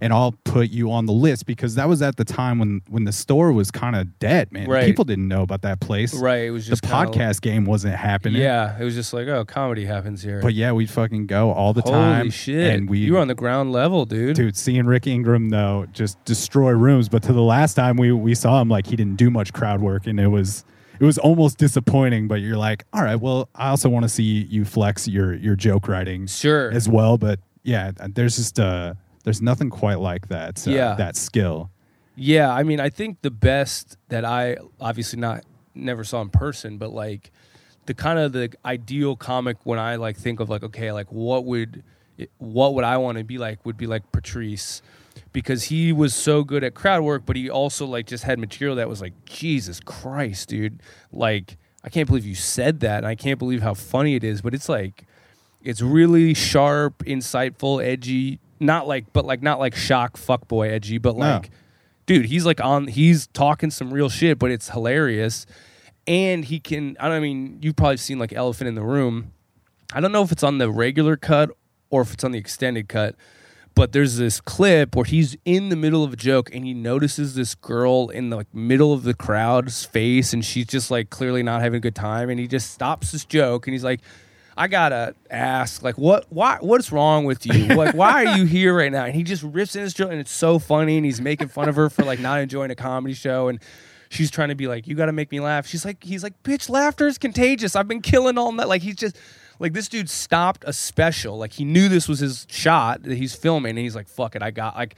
A: And I'll put you on the list because that was at the time when when the store was kind of dead, man.
C: Right.
A: People didn't know about that place.
C: Right. It was
A: The
C: just kinda-
A: podcast game wasn't happening.
C: Yeah, it was just like, oh, comedy happens here.
A: But yeah, we'd fucking go all the
C: Holy
A: time.
C: shit!
A: And we
C: you were on the ground level, dude.
A: dude, seeing Rick Ingraham though just destroy rooms. But to the last time we we saw him, like he didn't do much crowd work, and it was it was almost disappointing. But you're like, all right, well, I also want to see you flex your your joke writing
C: Sure.
A: as well. But yeah, there's just uh there's nothing quite like that. uh,
C: Yeah.
A: that skill.
C: Yeah, I mean, I think the best that I obviously not never saw in person, but like the kind of the ideal comic when I like think of like okay, like what would what would I want to be like would be like Patrice because he was so good at crowd work, but he also like just had material that was like Jesus Christ, dude. Like I can't believe you said that. And I can't believe how funny it is. But it's like, it's really sharp, insightful, edgy. Not like, but like not like shock fuckboy edgy, but
A: No.
C: like, dude, he's like on. He's talking some real shit, but it's hilarious. And he can. I don't I mean, you've probably seen like Elephant in the Room. I don't know if it's on the regular cut or if it's on the extended cut, but there's this clip where he's in the middle of a joke and he notices this girl in the like, middle of the crowd's face and she's just like clearly not having a good time and he just stops this joke and he's like I gotta ask, like, what, why, what's wrong with you? Like, why are you here right now? And he just rips in his joke, and it's so funny, and he's making fun of her for like not enjoying a comedy show, and she's trying to be like, you gotta make me laugh. She's like, he's like, bitch, laughter is contagious. I've been killing all night. Like, he's just, like, this dude stopped a special. Like, he knew this was his shot that he's filming, and he's like, fuck it, I got like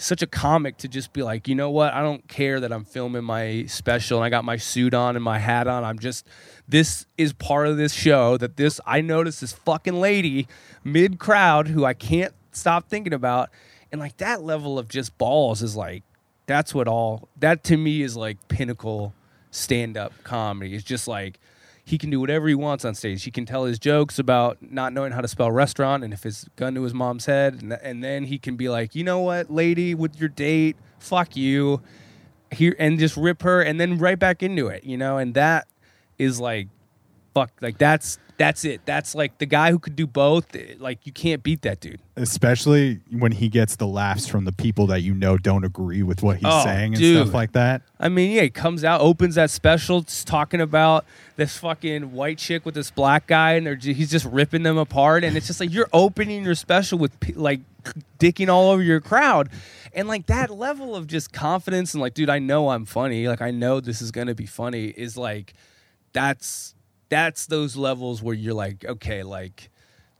C: such a comic to just be like, you know what? I don't care that I'm filming my special and I got my suit on and my hat on. I'm just this is part of this show that this I noticed this fucking lady mid crowd who I can't stop thinking about. And like that level of just balls is like that's what all that to me is like pinnacle stand up comedy. It's just like he can do whatever he wants on stage. He can tell his jokes about not knowing how to spell restaurant and if his gun to his mom's head, and, th- and then he can be like, you know what, lady, with your date, fuck you, here, and just rip her, and then right back into it, you know, and that is like, fuck, like that's that's it. That's like the guy who could do both. Like you can't beat that dude.
A: Especially when he gets the laughs from the people that you know don't agree with what he's
C: Oh,
A: saying and
C: dude.
A: stuff like that.
C: I mean, yeah, he comes out, opens that special, talking about this fucking white chick with this black guy, and they're he's just ripping them apart, and it's just like you're opening your special with like dicking all over your crowd, and like that level of just confidence and like, dude, I know I'm funny, like I know this is gonna be funny, is like that's that's those levels where you're like, okay, like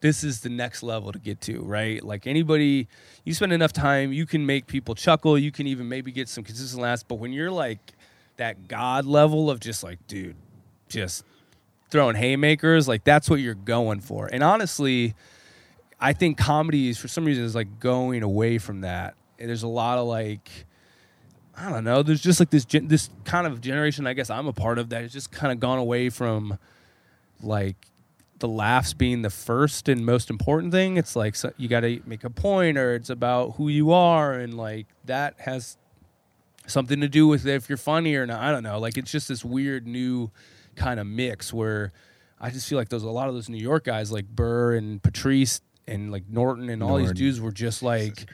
C: this is the next level to get to, right? Like anybody, you spend enough time, you can make people chuckle, you can even maybe get some consistent laughs. But when you're like that God level of just like, dude, just throwing haymakers, like that's what you're going for. And honestly, I think comedy is for some reason is like going away from that. And there's a lot of like, I don't know. There's just like this gen- this kind of generation. I guess I'm a part of that. Has just kind of gone away from like the laughs being the first and most important thing. It's like so you got to make a point, or it's about who you are, and like that has something to do with if you're funny or not. I don't know. Like it's just this weird new kind of mix where I just feel like those a lot of those New York guys like Burr and Patrice and like Norton and all these dudes were just like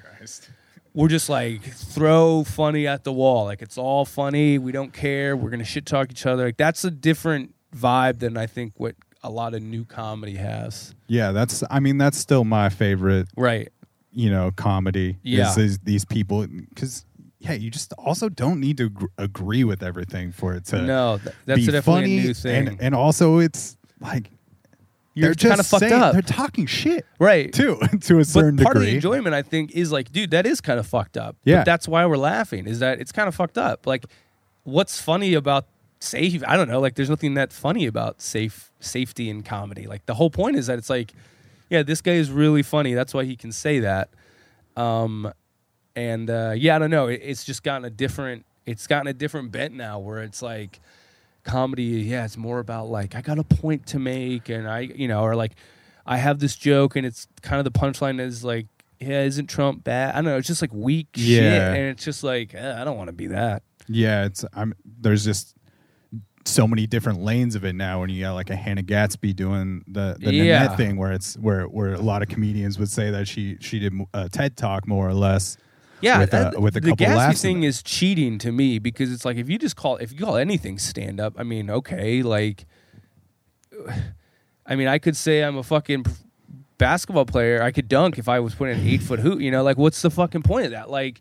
C: we're just like throw funny at the wall. Like it's all funny. We don't care. We're gonna shit talk each other. Like that's a different vibe than I think what a lot of new comedy has.
A: Yeah, that's. I mean, that's still my favorite.
C: Right.
A: You know, comedy.
C: Yeah.
A: is, is these people because yeah, you just also don't need to gr- agree with everything for it to
C: No, th- that's
A: be
C: definitely
A: funny
C: a new thing.
A: and and also it's like
C: You're kind of fucked
A: saying-
C: up.
A: They're talking shit
C: Right.
A: too to a certain
C: but part of the enjoyment, I think, is like, dude, that is kind of fucked up.
A: Yeah.
C: But that's why we're laughing. Is that it's kind of fucked up. Like, what's funny about safe? I don't know. Like, there's nothing that funny about safe safety in comedy. Like, the whole point is that it's like, yeah, this guy is really funny. That's why he can say that. Um, and uh, yeah, I don't know. It, it's just gotten a different. It's gotten a different bent now, where it's like comedy. Yeah, it's more about like I got a point to make, and I, you know, or like I have this joke, and it's kind of the punchline is like, yeah, isn't Trump bad? I don't know. It's just like weak shit, and it's just like eh, I don't want to be that.
A: Yeah, it's I'm there's just so many different lanes of it now when you got like a Hannah Gadsby doing the the
C: Yeah.
A: Nanette thing where it's where where a lot of comedians would say that she she did a TED talk more or less.
C: Yeah,
A: with, uh, with a
C: the
A: couple Gadsby
C: thing is cheating to me because it's like if you just call if you call anything stand up, I mean, okay, like, I mean, I could say I'm a fucking basketball player. I could dunk if I was putting an eight foot hoop. You know, like, what's the fucking point of that? Like,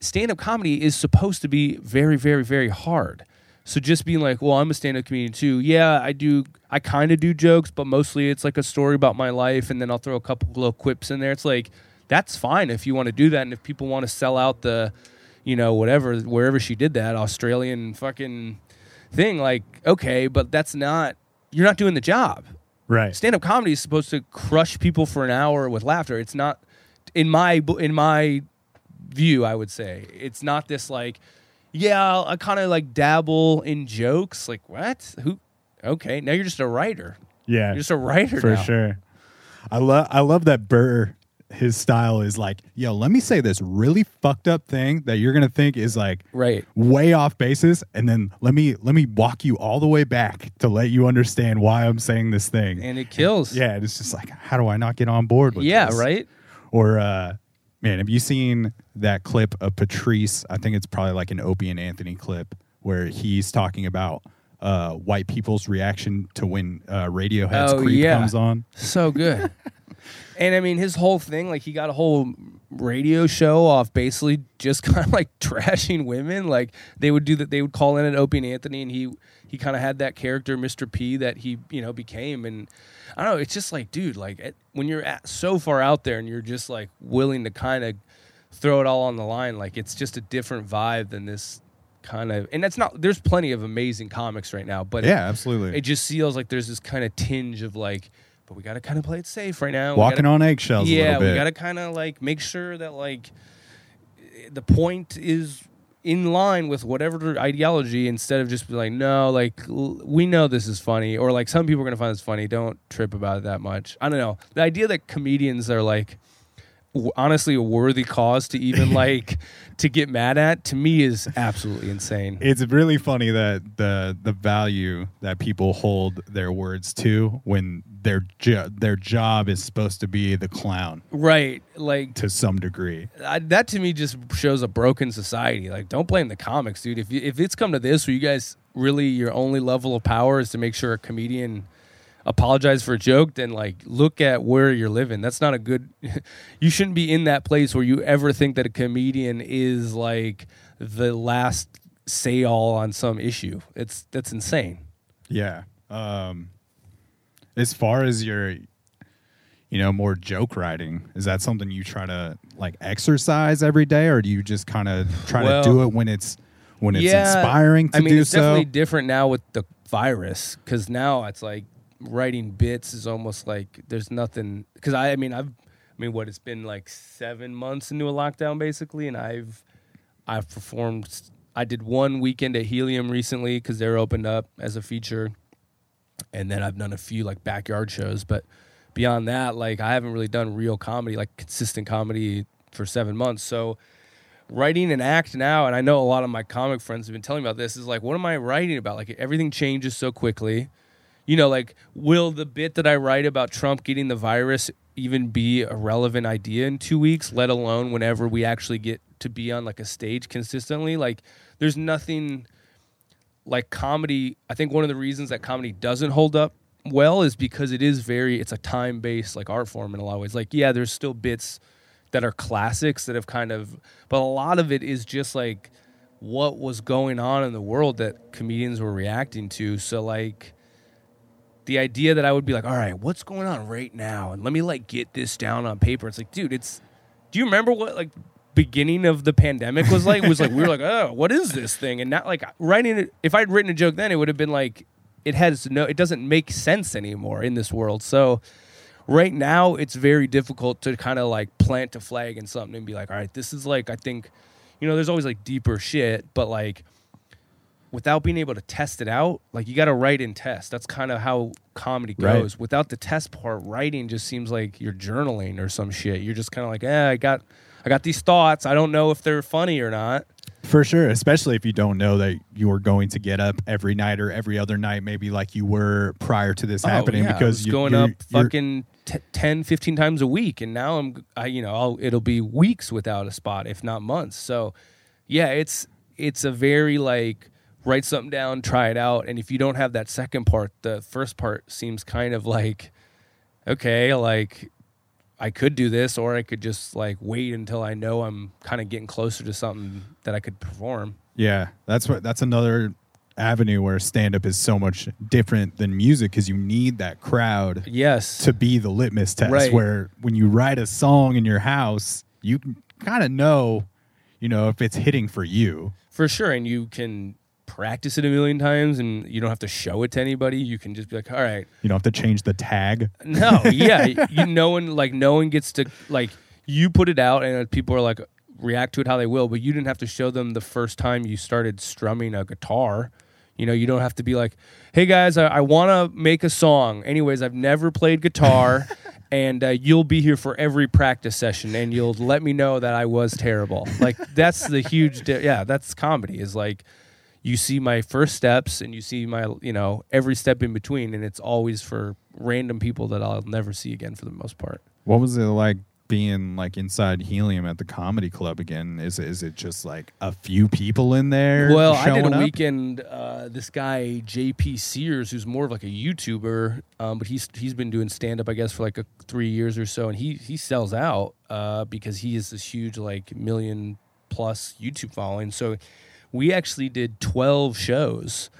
C: stand up comedy is supposed to be very, very, very hard. So just being like, well, I'm a stand up comedian too. Yeah, I do. I kind of do jokes, but mostly it's like a story about my life, and then I'll throw a couple little quips in there. It's like that's fine if you want to do that, and if people want to sell out the, you know, whatever wherever she did that Australian fucking thing, like okay, but that's not. You're not doing the job
A: Right.
C: stand up comedy is supposed to crush people for an hour with laughter. It's not in my in my view, I would say. It's not this like yeah, I kind of like dabble in jokes. Like what? Who okay, now you're just a writer.
A: Yeah,
C: You're just a writer
A: for
C: now.
A: sure. I love I love that Burr. His style is like, yo, let me say this really fucked up thing that you're gonna think is like
C: Right.
A: way off basis, and then let me let me walk you all the way back to let you understand why I'm saying this thing.
C: And it kills.
A: yeah, it's just like, how do I not get on board with
C: Yeah,
A: this?
C: right?
A: Or uh man, have you seen that clip of Patrice? I think it's probably like an Opie and Anthony clip where he's talking about uh white people's reaction to when uh Radiohead's
C: Oh,
A: Creep
C: yeah.
A: comes on.
C: So good. and I mean, his whole thing, like, he got a whole radio show off basically just kind of like trashing women. Like, they would do that, they would call in at Opie and Anthony, and he, he kind of had that character, Mr. P, that he, you know, became. And I don't know, it's just like, dude, like, it, when you're at, so far out there and you're just like willing to kind of throw it all on the line, like, it's just a different vibe than this kind of, and that's not, there's plenty of amazing comics right now, but it-
A: Yeah, absolutely.
C: it just feels like there's this kind of tinge of like, but we got to kind of play it safe right now.
A: Walking
C: gotta-
A: on eggshells a
C: Yeah,
A: little bit.
C: we got to kind of like make sure that like the point is in line with whatever ideology instead of just be like, no, like l- we know this is funny, or like some people are gonna find this funny. Don't trip about it that much. I don't know. The idea that comedians are like honestly a worthy cause to even like to get mad at to me is absolutely insane.
A: it's really funny that the the value that people hold their words to when their jo- their job is supposed to be the clown
C: Right, like
A: to some degree.
C: I, that to me just shows a broken society. Like, don't blame the comics, dude. If you, if it's come to this, where you guys really your only level of power is to make sure a comedian apologize for a joke, then like look at where you're living. That's not a good. you shouldn't be in that place where you ever think that a comedian is like the last say all on some issue. It's that's insane.
A: Yeah. Um as far as your you know, more joke writing, is that something you try to like exercise every day or do you just kind of try
C: Well,
A: to do it when it's when it's inspiring to
C: I mean,
A: do
C: it's
A: so?
C: definitely different now with the virus because now it's like writing bits is almost like there's nothing. Because I, I mean, I've, I mean, what it's been like seven months into a lockdown basically, and I've, I've performed. I did one weekend at Helium recently because they're opened up as a feature, and then I've done a few like backyard shows, but beyond that, like I haven't really done real comedy, like consistent comedy for seven months. So writing an act now, and I know a lot of my comic friends have been telling me about this, is like, what am I writing about? Like everything changes so quickly. You know, like, will the bit that I write about Trump getting the virus even be a relevant idea in two weeks, let alone whenever we actually get to be on like a stage consistently? Like, there's nothing like comedy. I think one of the reasons that comedy doesn't hold up well is because it is very, it's a time based like art form in a lot of ways. Like, yeah, there's still bits that are classics that have kind of, but a lot of it is just like what was going on in the world that comedians were reacting to. So, like, the idea that I would be like, all right, what's going on right now? And let me like get this down on paper. It's like, dude, it's, do you remember what like beginning of the pandemic was like? Was like, we were like, oh, what is this thing? And not like writing it, if I'd written a joke then, it would have been like, it has no, it doesn't make sense anymore in this world. So, right now it's very difficult to kind of like plant a flag in something and be like, all right, this is like I think, you know, there's always like deeper shit, but like without being able to test it out, like you got to write and test. That's kind of how comedy
A: Right.
C: goes. Without the test part, writing just seems like you're journaling or some shit. You're just kind of like, eh, I got, I got these thoughts. I don't know if they're funny or not.
A: For sure, especially if you don't know that you're going to get up every night or every other night, maybe like you were prior to this happening,
C: Oh, yeah,
A: because
C: was
A: you,
C: going
A: you're-
C: up
A: you're-
C: fucking t- 10, 15 times a week, and now I'm, I, you know, I'll, it'll be weeks without a spot, if not months. So, yeah, it's it's a very like write something down, try it out, and if you don't have that second part, the first part seems kind of like okay, like I could do this, or I could just like wait until I know I'm kind of getting closer to something that I could perform.
A: Yeah, that's what that's another avenue where stand up is so much different than music because you need that crowd
C: Yes,
A: to be the litmus test.
C: Right.
A: Where when you write a song in your house, you kind of know, you know, if it's hitting for you.
C: For sure, and you can practice it a million times, and you don't have to show it to anybody. You can just be like, "All right,
A: You don't have to change the tag.
C: no, yeah." you no one like no one gets to like you put it out, and people are like react to it how they will, but you didn't have to show them the first time you started strumming a guitar. You know, you don't have to be like, "Hey guys, I, I want to make a song." Anyways, I've never played guitar, and uh, you'll be here for every practice session, and you'll let me know that I was terrible. Like that's the huge, di- yeah, that's comedy. Is like you see my first steps, and you see my, you know, every step in between, and it's always for random people that I'll never see again for the most part.
A: What was it like being like inside Helium at the comedy club again? Is is it just like a few people in there?
C: Well, I did a
A: up?
C: weekend. Uh, this guy JP Sears, who's more of like a YouTuber, um, but he's he's been doing stand up, I guess, for like a, three years or so, and he he sells out uh, because he is this huge like million plus YouTube following. So we actually did twelve shows.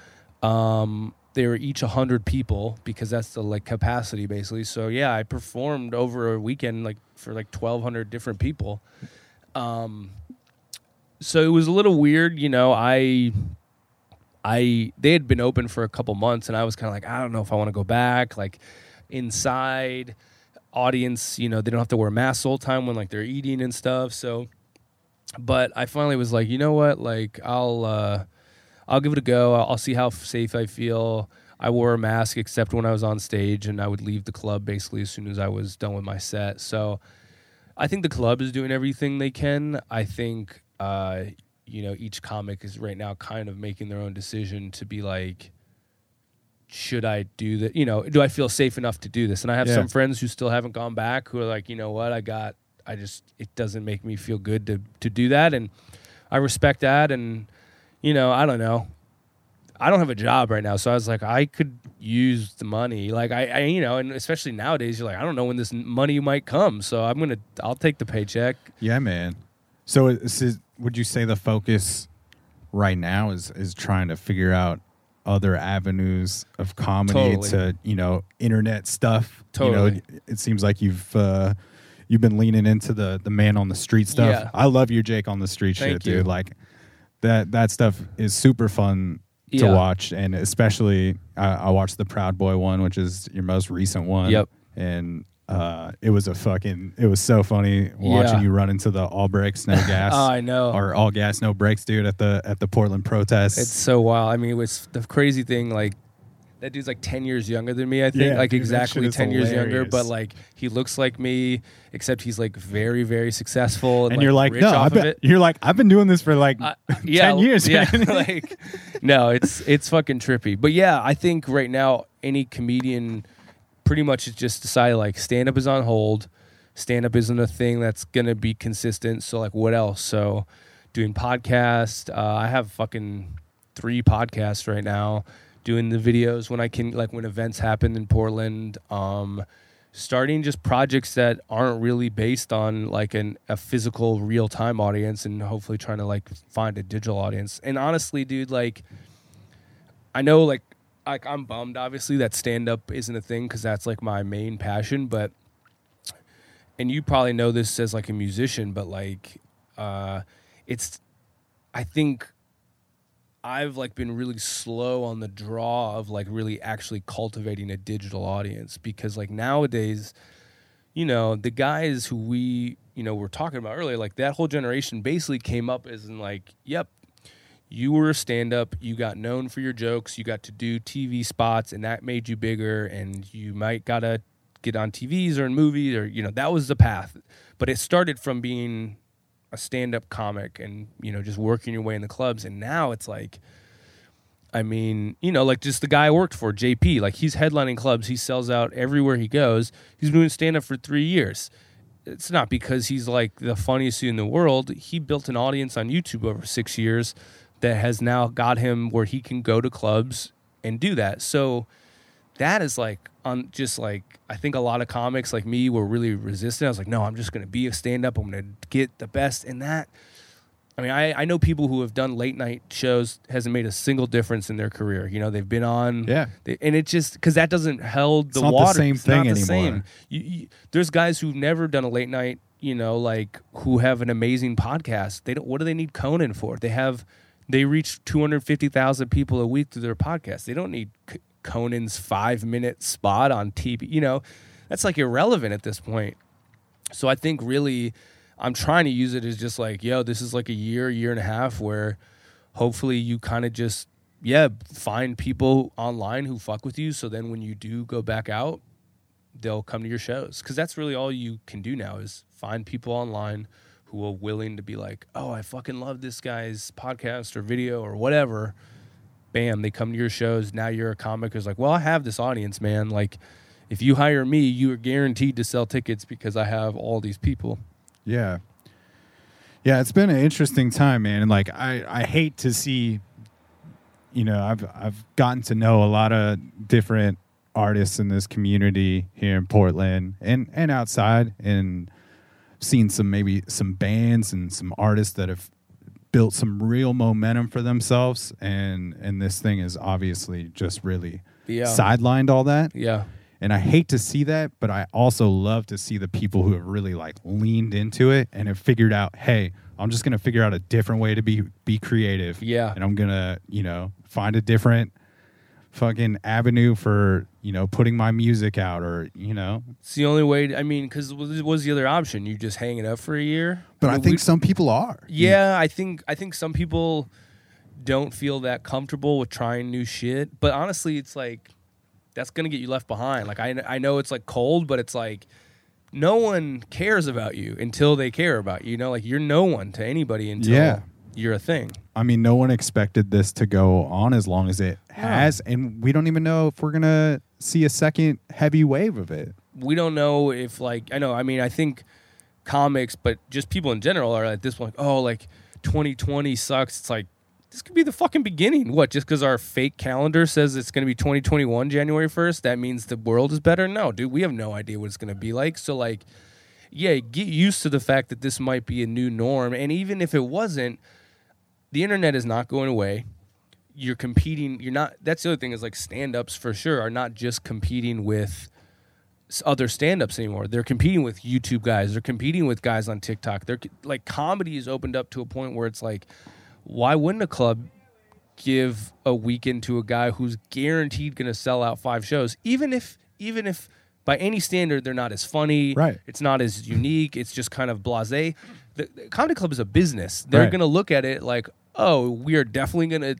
C: Um, they were each hundred people because that's the like capacity basically. So yeah, I performed over a weekend like for like twelve hundred different people. Um, so it was a little weird, you know. I, I they had been open for a couple months, and I was kind of like, I don't know if I want to go back. Like inside, audience, you know, they don't have to wear masks all the time when like they're eating and stuff. So, but I finally was like, you know what? Like I'll, uh, I'll give it a go. I'll, I'll see how safe I feel. I wore a mask except when I was on stage, and I would leave the club basically as soon as I was done with my set. So. I think the club is doing everything they can. I think uh, you know each comic is right now kind of making their own decision to be like, should I do that? You know, do I feel safe enough to do this? And I have
A: Yeah.
C: some friends who still haven't gone back who are like, you know what, I got, I just it doesn't make me feel good to to do that, and I respect that. And you know, I don't know. I don't have a job right now, so I was like, I could use the money. Like I, I, you know, and especially nowadays, you're like, I don't know when this money might come, so I'm gonna, I'll take the paycheck.
A: Yeah, man. So, is, would you say the focus right now is is trying to figure out other avenues of comedy
C: Totally.
A: to you know internet stuff?
C: Totally.
A: You know, it seems like you've uh, you've been leaning into the the man on the street stuff.
C: Yeah.
A: I love your Jake on the street
C: Thank
A: shit,
C: you.
A: dude. Like that that stuff is super fun to
C: Yeah.
A: watch, and especially I, I watched the Proud Boy one, which is your most recent one.
C: Yep.
A: And uh, it was a fucking. It was so funny watching
C: Yeah.
A: you run into the all brakes, no gas.
C: Oh, I know.
A: Or all gas, no brakes, dude. At the at the Portland protest.
C: It's so wild. I mean, it was the crazy thing. Like that dude's like ten years younger than me. I think
A: Yeah,
C: like
A: dude, that
C: exactly
A: shit is
C: ten years younger.
A: hilarious.
C: But like he looks like me, except he's like very very successful. And,
A: and you're like,
C: rich
A: no,
C: off
A: I
C: of
A: bet
C: it.
A: you're like, I've been doing this for like
C: Uh, yeah,
A: ten years.
C: Yeah,
A: man.
C: like no, it's it's fucking trippy. But yeah, I think right now any comedian pretty much has just decided like stand up is on hold. Stand up isn't a thing that's gonna be consistent. So like, what else? So doing podcast. Uh, I have fucking three podcasts right now. Doing the videos when I can, like when events happen in Portland. Um, starting just projects that aren't really based on like an a physical real time audience and hopefully trying to like find a digital audience. And honestly, dude, like I know like like I'm bummed obviously that stand up isn't a thing cuz that's like my main passion, but and you probably know this as like a musician, but like uh it's I think I've like been really slow on the draw of like really actually cultivating a digital audience because like nowadays, you know, the guys who we, you know, were talking about earlier, like that whole generation basically came up as in like, yep, you were a stand up, you got known for your jokes, you got to do TV spots and that made you bigger and you might got to get on TVs or in movies or you know, that was the path. But it started from being a stand-up comic and you know just working your way in the clubs. And now it's like i mean you know like just the guy i worked for jp like he's headlining clubs. He sells out everywhere he goes. He's been doing stand-up for three years. It's not because he's like the funniest dude in the world. He built an audience on youtube over six years that has now got him where he can go to clubs and do that. So that is like on just like I think a lot of comics like me were really resistant. I was like, no, I'm just gonna be a stand up. I'm gonna get the best in that. I mean, I, I know people who have done late night shows hasn't made a single difference in their career. You know, they've been on,
A: Yeah.
C: they, and it just because that doesn't held the
A: not the
C: water.
A: same
C: It's not
A: thing
C: the
A: anymore.
C: same. You, you, there's guys who've never done a late night. You know, like who have an amazing podcast. They don't. What do they need Conan for? They have. They reach 250,000 people a week through their podcast. They don't need Conan's five minute spot on TV. You know, that's like irrelevant at this point. So I think really, I'm trying to use it as just like, yo, this is like a year, year and a half where hopefully you kind of just yeah, find people online who fuck with you. So then when you do go back out, they'll come to your shows because that's really all you can do now is find people online who are willing to be like, oh, I fucking love this guy's podcast or video or whatever. Bam, they come to your shows. Now you're a comic who's like, well, I have this audience, man. Like, if you hire me, you are guaranteed to sell tickets because I have all these people.
A: Yeah. Yeah, it's been an interesting time, man. And like I, I hate to see you know, I've I've gotten to know a lot of different artists in this community here in Portland and and outside and seen some maybe some bands and some artists that have built some real momentum for themselves and and this thing is obviously just really
C: Yeah.
A: sidelined all that
C: Yeah.
A: and I hate to see that, but I also love to see the people who have really like leaned into it and have figured out, hey, I'm just gonna figure out a different way to be be creative.
C: Yeah.
A: And I'm gonna, you know, find a different fucking avenue for, you know, putting my music out or, you know.
C: It's the only way. I mean, because what was the other option? You just hang it up for a year.
A: But I
C: mean,
A: think
C: we-
A: some people are.
C: Yeah, I think I think some people don't feel that comfortable with trying new shit. But honestly, it's like that's gonna get you left behind. Like I I know it's like cold, but it's like no one cares about you until they care about you. You know, like you're no one to anybody until
A: Yeah.
C: you're a thing.
A: I mean, no one expected this to go on as long as it has, and we don't even know if we're gonna see a second heavy wave of it.
C: we don't know if like I know I mean I think comics but just people in general are at this point oh like 2020 sucks. It's like this could be the fucking beginning. What just because our fake calendar says it's going to be 2021 January 1st that means the world is better? No dude we have no idea what it's going to be like. So like yeah get used to the fact that this might be a new norm. And even if it wasn't the internet is not going away you're competing you're not that's the other thing is like stand-ups for sure are not just competing with other stand-ups anymore. They're competing with youtube guys. They're competing with guys on tiktok. They're like comedy is opened up to a point where it's like why wouldn't a club give a weekend to a guy who's guaranteed going to sell out five shows? Even if even if by any standard they're not as funny
A: Right.
C: it's not as unique it's just kind of blasé. The, the comedy club is a business. They're
A: Right.
C: going to look at it like oh we are definitely going to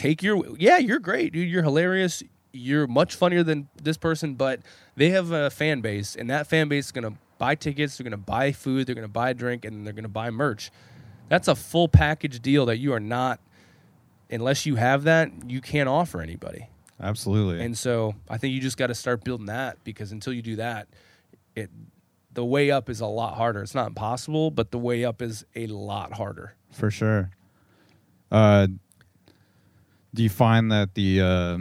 C: take your yeah you're great dude. You're hilarious. You're much funnier than this person but they have a fan base and that fan base is going to buy tickets they're going to buy food they're going to buy a drink and they're going to buy merch. That's a full package deal that you are not unless you have that you can't offer anybody.
A: Absolutely.
C: and so i think you just got to start building that because until you do that it the way up is a lot harder. It's not impossible but the way up is a lot harder.
A: For sure. Uh, do you find that the uh,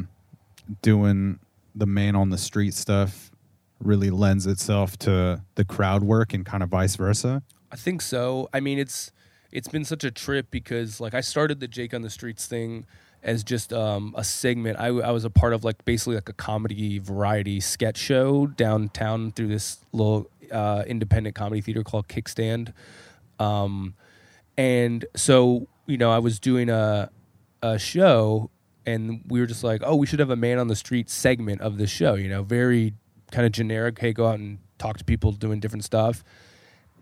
A: doing the man on the street stuff really lends itself to the crowd work and kind of vice versa?
C: I think so. I mean, it's it's been such a trip because like I started the Jake on the Streets thing as just um, a segment. I, I was a part of like basically like a comedy variety sketch show downtown through this little uh, independent comedy theater called Kickstand. Um, and so you know, I was doing a a show, and we were just like, oh, we should have a man on the street segment of the show. You know, very kind of generic. Hey, go out and talk to people doing different stuff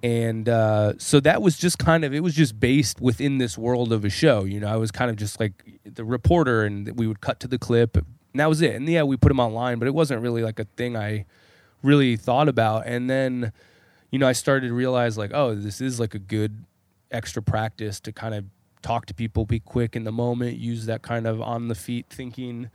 C: and uh, so that was just kind of it was just based within this world of a show you know i was kind of just like the reporter and we would cut to the clip and that was it and yeah we put them online but it wasn't really like a thing i really thought about and then you know i started to realize like oh this is like a good extra practice to kind of talk to people be quick in the moment use that kind of on the feet thinking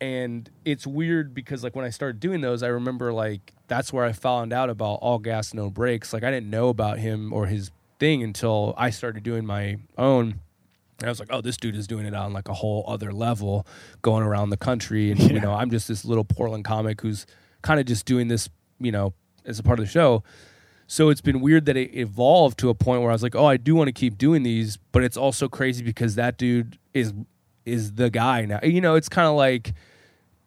C: and it's weird because like when I started doing those, I remember like that's where I found out about all gas no brakes. Like I didn't know about him or his thing until I started doing my own. And I was like, oh, this dude is doing it on like a whole other level, going around the country. And you know, I'm just this little Portland comic who's kind of just doing this, you know, as a part of the show. So it's been weird that it evolved to a point where I was like, oh, I do want to keep doing these, but it's also crazy because that dude is is the guy now. You know, it's kind of like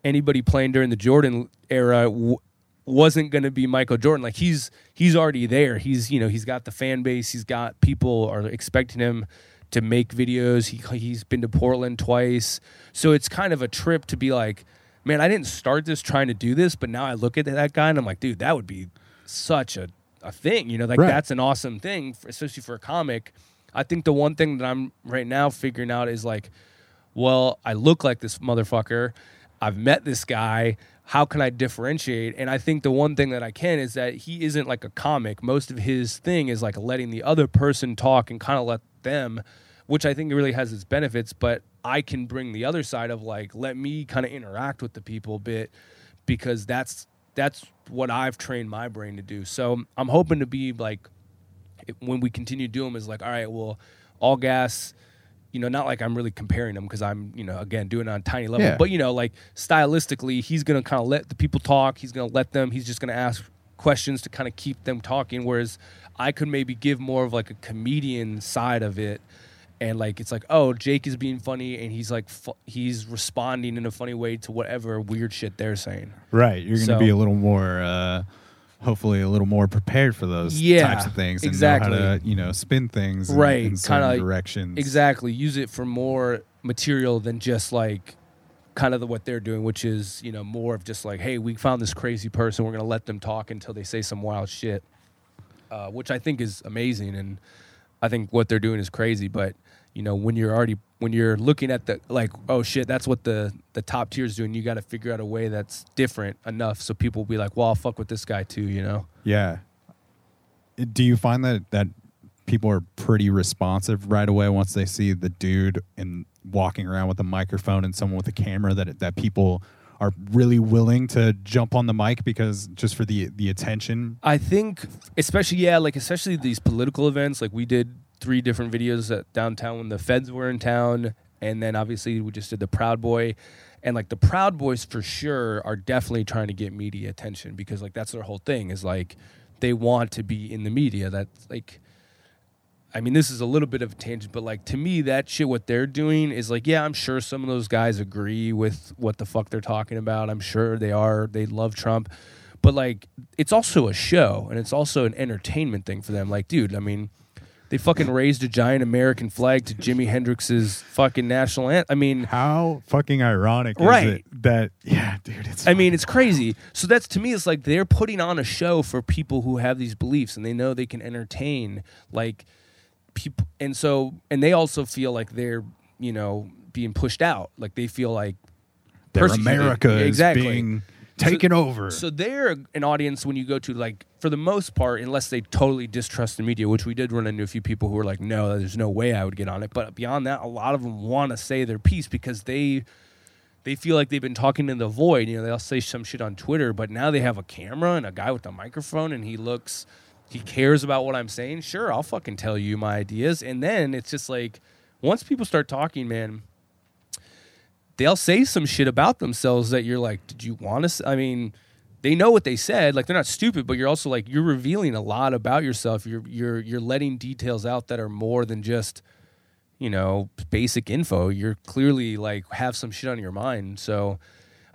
C: anybody playing during the Jordan era w- wasn't going to be Michael Jordan. Like he's he's already there. He's you know he's got the fan base. He's got people are expecting him to make videos. He he's been to Portland twice. So it's kind of a trip to be like, man, I didn't start this trying to do this, but now I look at that guy and I'm like, dude, that would be such a a thing. You know, like
A: Right.
C: that's an awesome thing, for, especially for a comic. I think the one thing that I'm right now figuring out is like well, I look like this motherfucker. I've met this guy. How can I differentiate? And I think the one thing that I can is that he isn't like a comic. Most of his thing is like letting the other person talk and kind of let them, which I think really has its benefits. But I can bring the other side of like, let me kind of interact with the people a bit because that's that's what I've trained my brain to do. So I'm hoping to be like when we continue to do them is like, all right, well, all gas, you know, not like I'm really comparing them because I'm, you know, again, doing it on a tiny level,
A: Yeah.
C: but you know, like stylistically, he's going to kind of let the people talk. He's going to let them, he's just going to ask questions to kind of keep them talking. Whereas I could maybe give more of like a comedian side of it. And like, it's like, oh, Jake is being funny and he's like, fu- he's responding in a funny way to whatever weird shit they're saying.
A: Right. You're going to
C: So-
A: be a little more, uh, hopefully, a little more prepared for those
C: Yeah,
A: types of things and
C: exactly.
A: know how to, you know, spin things
C: Right,
A: in certain
C: kinda like-
A: directions.
C: Exactly. Use it for more material than just like kind of the, what they're doing, which is, you know, more of just like, hey, we found this crazy person. We're going to let them talk until they say some wild shit, uh, which I think is amazing. And I think what they're doing is crazy. But, you know, when you're already, when you're looking at the, like, oh shit, that's what the, the top tier is doing, you got to figure out a way that's different enough so people will be like, well, I'll fuck with this guy too, you know?
A: Yeah. Uh, Do you find that that people are pretty responsive right away once they see the dude and walking around with a microphone and someone with a camera that that people are really willing to jump on the mic because just for the the attention?
C: I think, especially yeah, like especially these political events. Like we did three different videos at downtown when the feds were in town, and then obviously we just did the Proud Boy, and like the Proud Boys for sure are definitely trying to get media attention because like that's their whole thing is like they want to be in the media. That's like. I mean, this is a little bit of a tangent, but like to me, that shit, what they're doing is like, yeah, I'm sure some of those guys agree with what the fuck they're talking about. I'm sure they are. They love Trump, but like, it's also a show and it's also an entertainment thing for them. Like, dude, I mean, they fucking raised a giant American flag to Jimi Hendrix's fucking national anthem. I mean,
A: How fucking ironic
C: Right.
A: is it that yeah, dude, it's
C: I mean, it's crazy. So that's to me, it's like they're putting on a show for people who have these beliefs and they know they can entertain like people. And so, and they also feel like they're, you know, being pushed out. Like they feel like
A: their. America is
C: Exactly.
A: being taken over.
C: So they're an audience when you go to like for the most part, unless they totally distrust the media, which we did run into a few people who were like, "No, there's no way I would get on it." But beyond that, a lot of them want to say their piece because they they feel like they've been talking in the void. You know, they'll say some shit on Twitter, but now they have a camera and a guy with a microphone, and he looks he cares about what I'm saying. Sure, I'll fucking tell you my ideas, and then it's just like once people start talking, man they'll say some shit about themselves that you're like, did you want to? I mean, they know what they said. Like they're not stupid, but you're also like you're revealing a lot about yourself. You're you're you're letting details out that are more than just you know basic info. You're clearly like have some shit on your mind. So.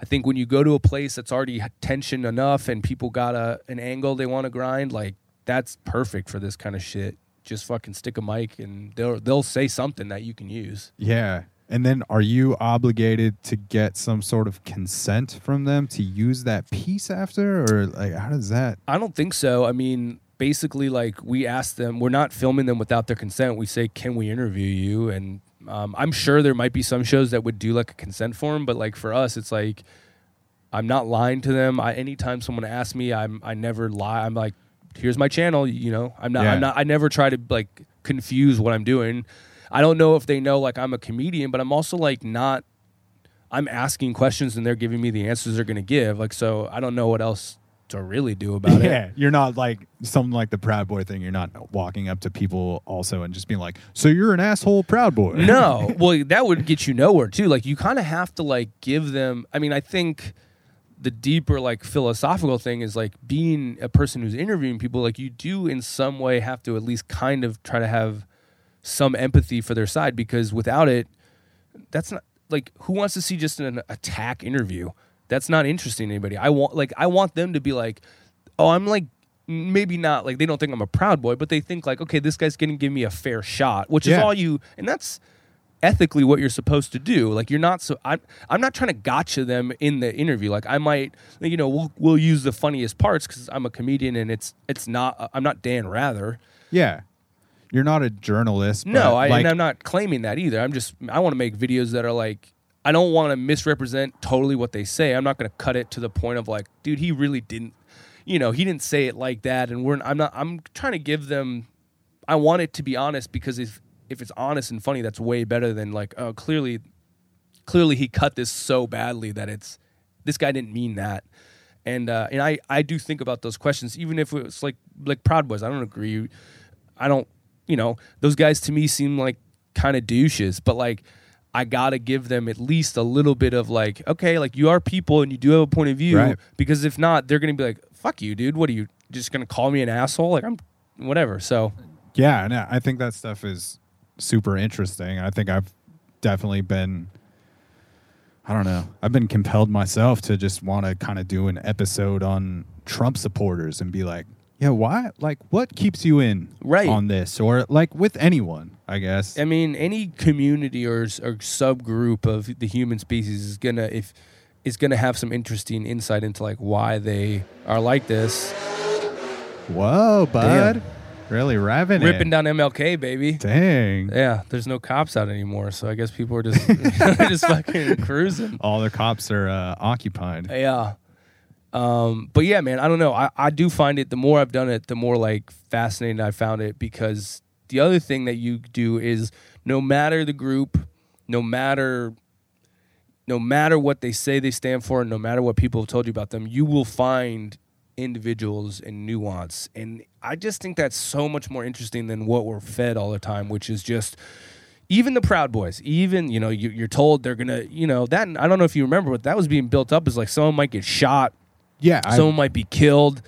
C: I think when you go to a place that's already tension enough and people got a an angle they want to grind, like that's perfect for this kind of shit. Just fucking stick a mic and they'll they'll say something that you can use.
A: Yeah. And then are you obligated to get some sort of consent from them to use that piece after? Or like how does that
C: I don't think so. I mean, basically, like we ask them, we're not filming them without their consent. We say, "Can we interview you?" And um, I'm sure there might be some shows that would do like a consent form, but like for us, it's like I'm not lying to them. I, anytime someone asks me, I'm I never lie. I'm like, "Here's my channel." You know, I'm not.
A: Yeah.
C: I'm not. I never try to like confuse what I'm doing. I don't know if they know like I'm a comedian, but I'm also like not. I'm asking questions and they're giving me the answers they're going to give. Like, so I don't know what else to really do about it.
A: Yeah, you're not like something like the Proud Boy thing. You're not walking up to people also and just being like, "So you're an asshole, Proud Boy."
C: no well that would get you nowhere too like you kind of have to like give them i mean i think the deeper like philosophical thing is like being a person who's interviewing people like you do in some way have to at least kind of try to have some empathy for their side because without it that's not like who wants to see just an attack interview? That's not interesting to anybody. I want like i want them to be like oh i'm like maybe not like they don't think i'm a proud boy but they think like okay this guy's gonna give me a fair shot which is all you and that's ethically what you're supposed to do. Like you're not so i'm i'm not trying to gotcha them in the interview. Like i might you know we'll we'll use the funniest parts because i'm a comedian and it's it's not i'm not dan rather.
A: Yeah. You're not a journalist.
C: No, I,
A: like,
C: and I'm not claiming that either. I'm just I want to make videos that are like I don't want to misrepresent totally what they say. I'm not going to cut it to the point of like, dude, he really didn't, you know, he didn't say it like that. And we're I'm not I'm trying to give them. I want it to be honest because if if it's honest and funny, that's way better than like oh clearly, clearly he cut this so badly that it's this guy didn't mean that. And uh, and I I do think about those questions even if it's like like Proud Boys. I don't agree. I don't you know those guys to me seem like kind of douches, but like I gotta give them at least a little bit of like, okay, like you are people and you do have a point of view.
A: Right.
C: Because if not, they're gonna be like, fuck you, dude. What are you just gonna call me an asshole? Like I'm whatever. So
A: Yeah, and I think that stuff is super interesting. I think I've definitely been I don't know. I've been compelled myself to just want to kind of do an episode on Trump supporters and be like, yeah, why? Like, what keeps you in
C: Right.
A: on this, or like with anyone? I guess.
C: I mean, any community or, or subgroup of the human species is gonna if is gonna have some interesting insight into like why they are like this.
A: Whoa, bud, really revving
C: Ripping down MLK, baby.
A: Dang.
C: Yeah, there's no cops out anymore, so I guess people are just just fucking cruising.
A: All the cops are uh, occupied.
C: Yeah. Um, but yeah, man, I don't know. I, I do find it the more I've done it, the more like fascinating I found it because the other thing that you do is no matter the group, no matter no matter what they say they stand for, no matter what people have told you about them, you will find individuals and nuance. And I just think that's so much more interesting than what we're fed all the time, which is just even the Proud Boys, even you know you, you're told they're gonna, you know that. I don't know if you remember, but that was being built up as like someone might get shot,
A: Yeah, I,
C: someone might be killed,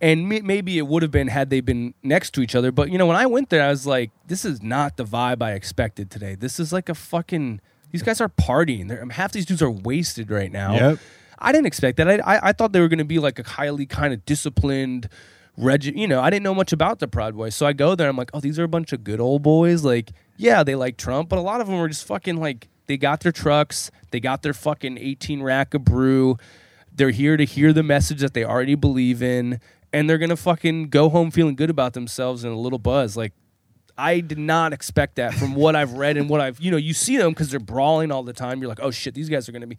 C: and may- maybe it would have been had they been next to each other. But you know, when I went there, I was like, this is not the vibe I expected today. This is like a fucking. These guys are partying. They're, half these dudes are wasted right now.
A: Yep.
C: I didn't expect that. I, I, I thought they were going to be like a highly kind of disciplined, regi- you know, I didn't know much about the Proud Boys. So I go there, I'm like, oh, these are a bunch of good old boys. Like, yeah, they like Trump, but a lot of them were just fucking like, they got their trucks, they got their fucking 18 rack of brew. They're here to hear the message that they already believe in, and they're to fucking go home feeling good about themselves and a little buzz. Like, I did not expect that from what I've read and what I've, you know, you see them because they're brawling all the time. You're like, oh shit, these guys are to be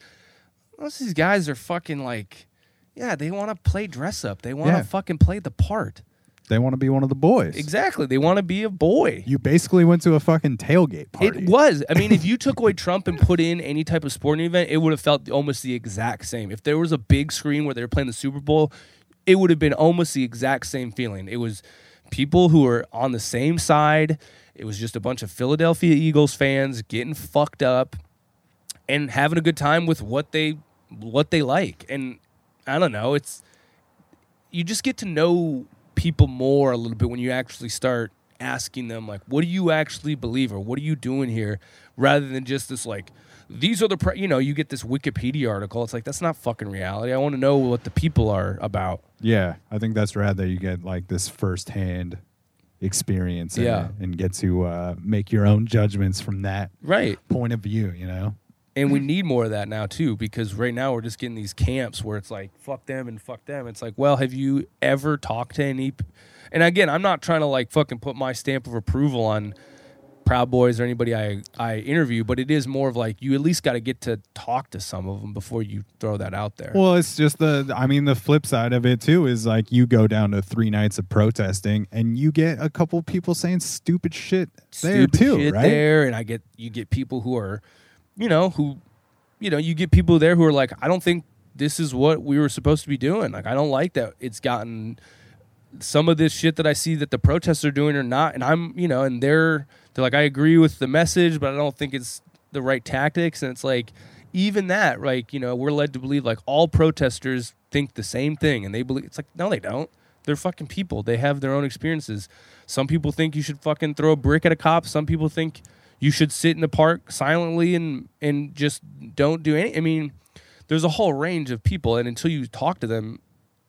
C: most of these guys are fucking like, yeah, they want to play dress up. They want to
A: Yeah.
C: fucking play the part.
A: They want to be one of the boys.
C: Exactly. They want to be a boy.
A: You basically went to a fucking tailgate party.
C: It was. I mean, if you took away Trump and put in any type of sporting event, it would have felt almost the exact same. If there was a big screen where they were playing the Super Bowl, it would have been almost the exact same feeling. It was people who were on the same side. It was just a bunch of Philadelphia Eagles fans getting fucked up and having a good time with what they what they like. And I don't know, it's you just get to know people more a little bit when you actually start asking them like what do you actually believe or what are you doing here? Rather than just this like these are the pre-, you know you get this wikipedia article. It's like that's not fucking reality. I want to know what the people are about.
A: Yeah, I think that's rad that you get like this firsthand experience and,
C: Yeah.
A: and get to uh, make your own judgments from that
C: right.
A: point of view, you know?
C: And we mm-hmm. need more of that now too because right now we're just getting these camps where it's like fuck them and fuck them. It's like well have you ever talked to any p- and again i'm not trying to like fucking put my stamp of approval on proud boys or anybody i i interview but it is more of like you at least got to get to talk to some of them before you throw that out there.
A: Well, it's just the, I mean, the flip side of it too is like you go down to three nights of protesting and you get a couple people saying stupid shit there
C: stupid
A: too,
C: shit
A: right?
C: there and i get you get people who are you know who you know you get people there who are like i don't think this is what we were supposed to be doing. Like i don't like that it's gotten some of this shit that i see that the protests are doing or not. And i'm you know and they're they're like i agree with the message but i don't think it's the right tactics. And it's like even that like you know we're led to believe like all protesters think the same thing and they believe it's like no they don't. They're fucking people. They have their own experiences. Some people think you should fucking throw a brick at a cop. Some people think you should sit in the park silently and and just don't do any i mean there's a whole range of people and until you talk to them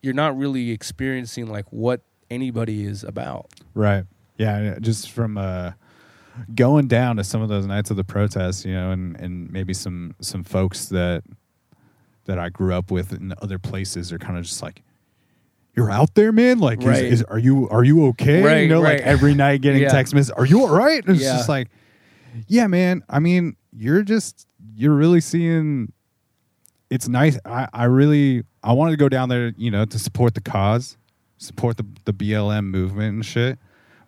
C: you're not really experiencing like what anybody is about
A: Right. Yeah. Just from uh, going down to some of those nights of the protests, you know, and, and maybe some some folks that that I grew up with in other places are kind of just like, you're out there, man. Like, is-
C: Right.
A: is, are you are you okay?
C: Right,
A: you know, like every night getting
C: Yeah.
A: text messages. Are you all right? And it's
C: Yeah.
A: just like, yeah, man. I mean, you're just you're really seeing. It's nice. I I really I wanted to go down there, you know, to support the cause, support the the BLM movement and shit.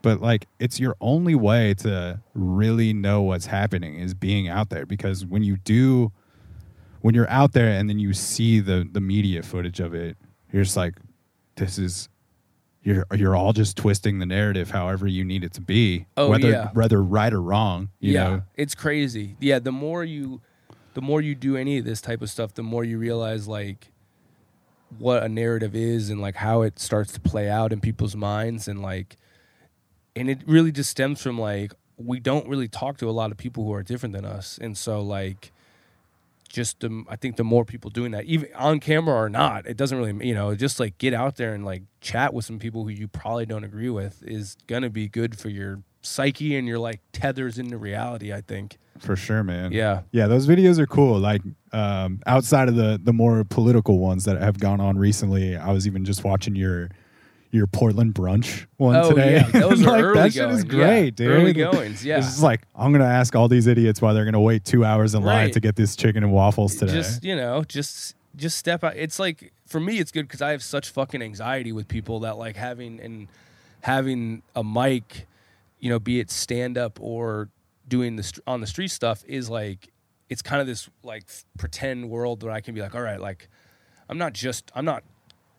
A: But like, it's your only way to really know what's happening is being out there because when you do when you're out there and then you see the the media footage of it, you're just like, this is you're you're all just twisting the narrative however you need it to be,
C: Oh,
A: whether
C: yeah.
A: whether right or wrong. You
C: yeah,
A: know,
C: it's crazy. Yeah, the more you, the more you do any of this type of stuff, the more you realize like what a narrative is and like how it starts to play out in people's minds and like, and it really just stems from like we don't really talk to a lot of people who are different than us, and so like. Just the, I think the more people doing that, even on camera or not, it doesn't really, you know, just like get out there and like chat with some people who you probably don't agree with is gonna be good for your psyche and your like tethers into reality. I think.
A: for sure, man.
C: Yeah.
A: yeah. Those videos are cool. Like um, outside of the the more political ones that have gone on recently, I was even just watching your your Portland brunch one
C: Oh,
A: today.
C: yeah. Those
A: like,
C: early
A: that shit is
C: going. Yeah.
A: great, dude.
C: Early goings, yeah.
A: It's just like I'm gonna ask all these idiots why they're gonna wait two hours in line to get this chicken and waffles today.
C: Just you know, just just step out. It's like for me, it's good because I have such fucking anxiety with people that like having and having a mic, you know, be it stand up or doing the str- on the street stuff is like it's kind of this like pretend world where I can be like, all right, like I'm not just I'm not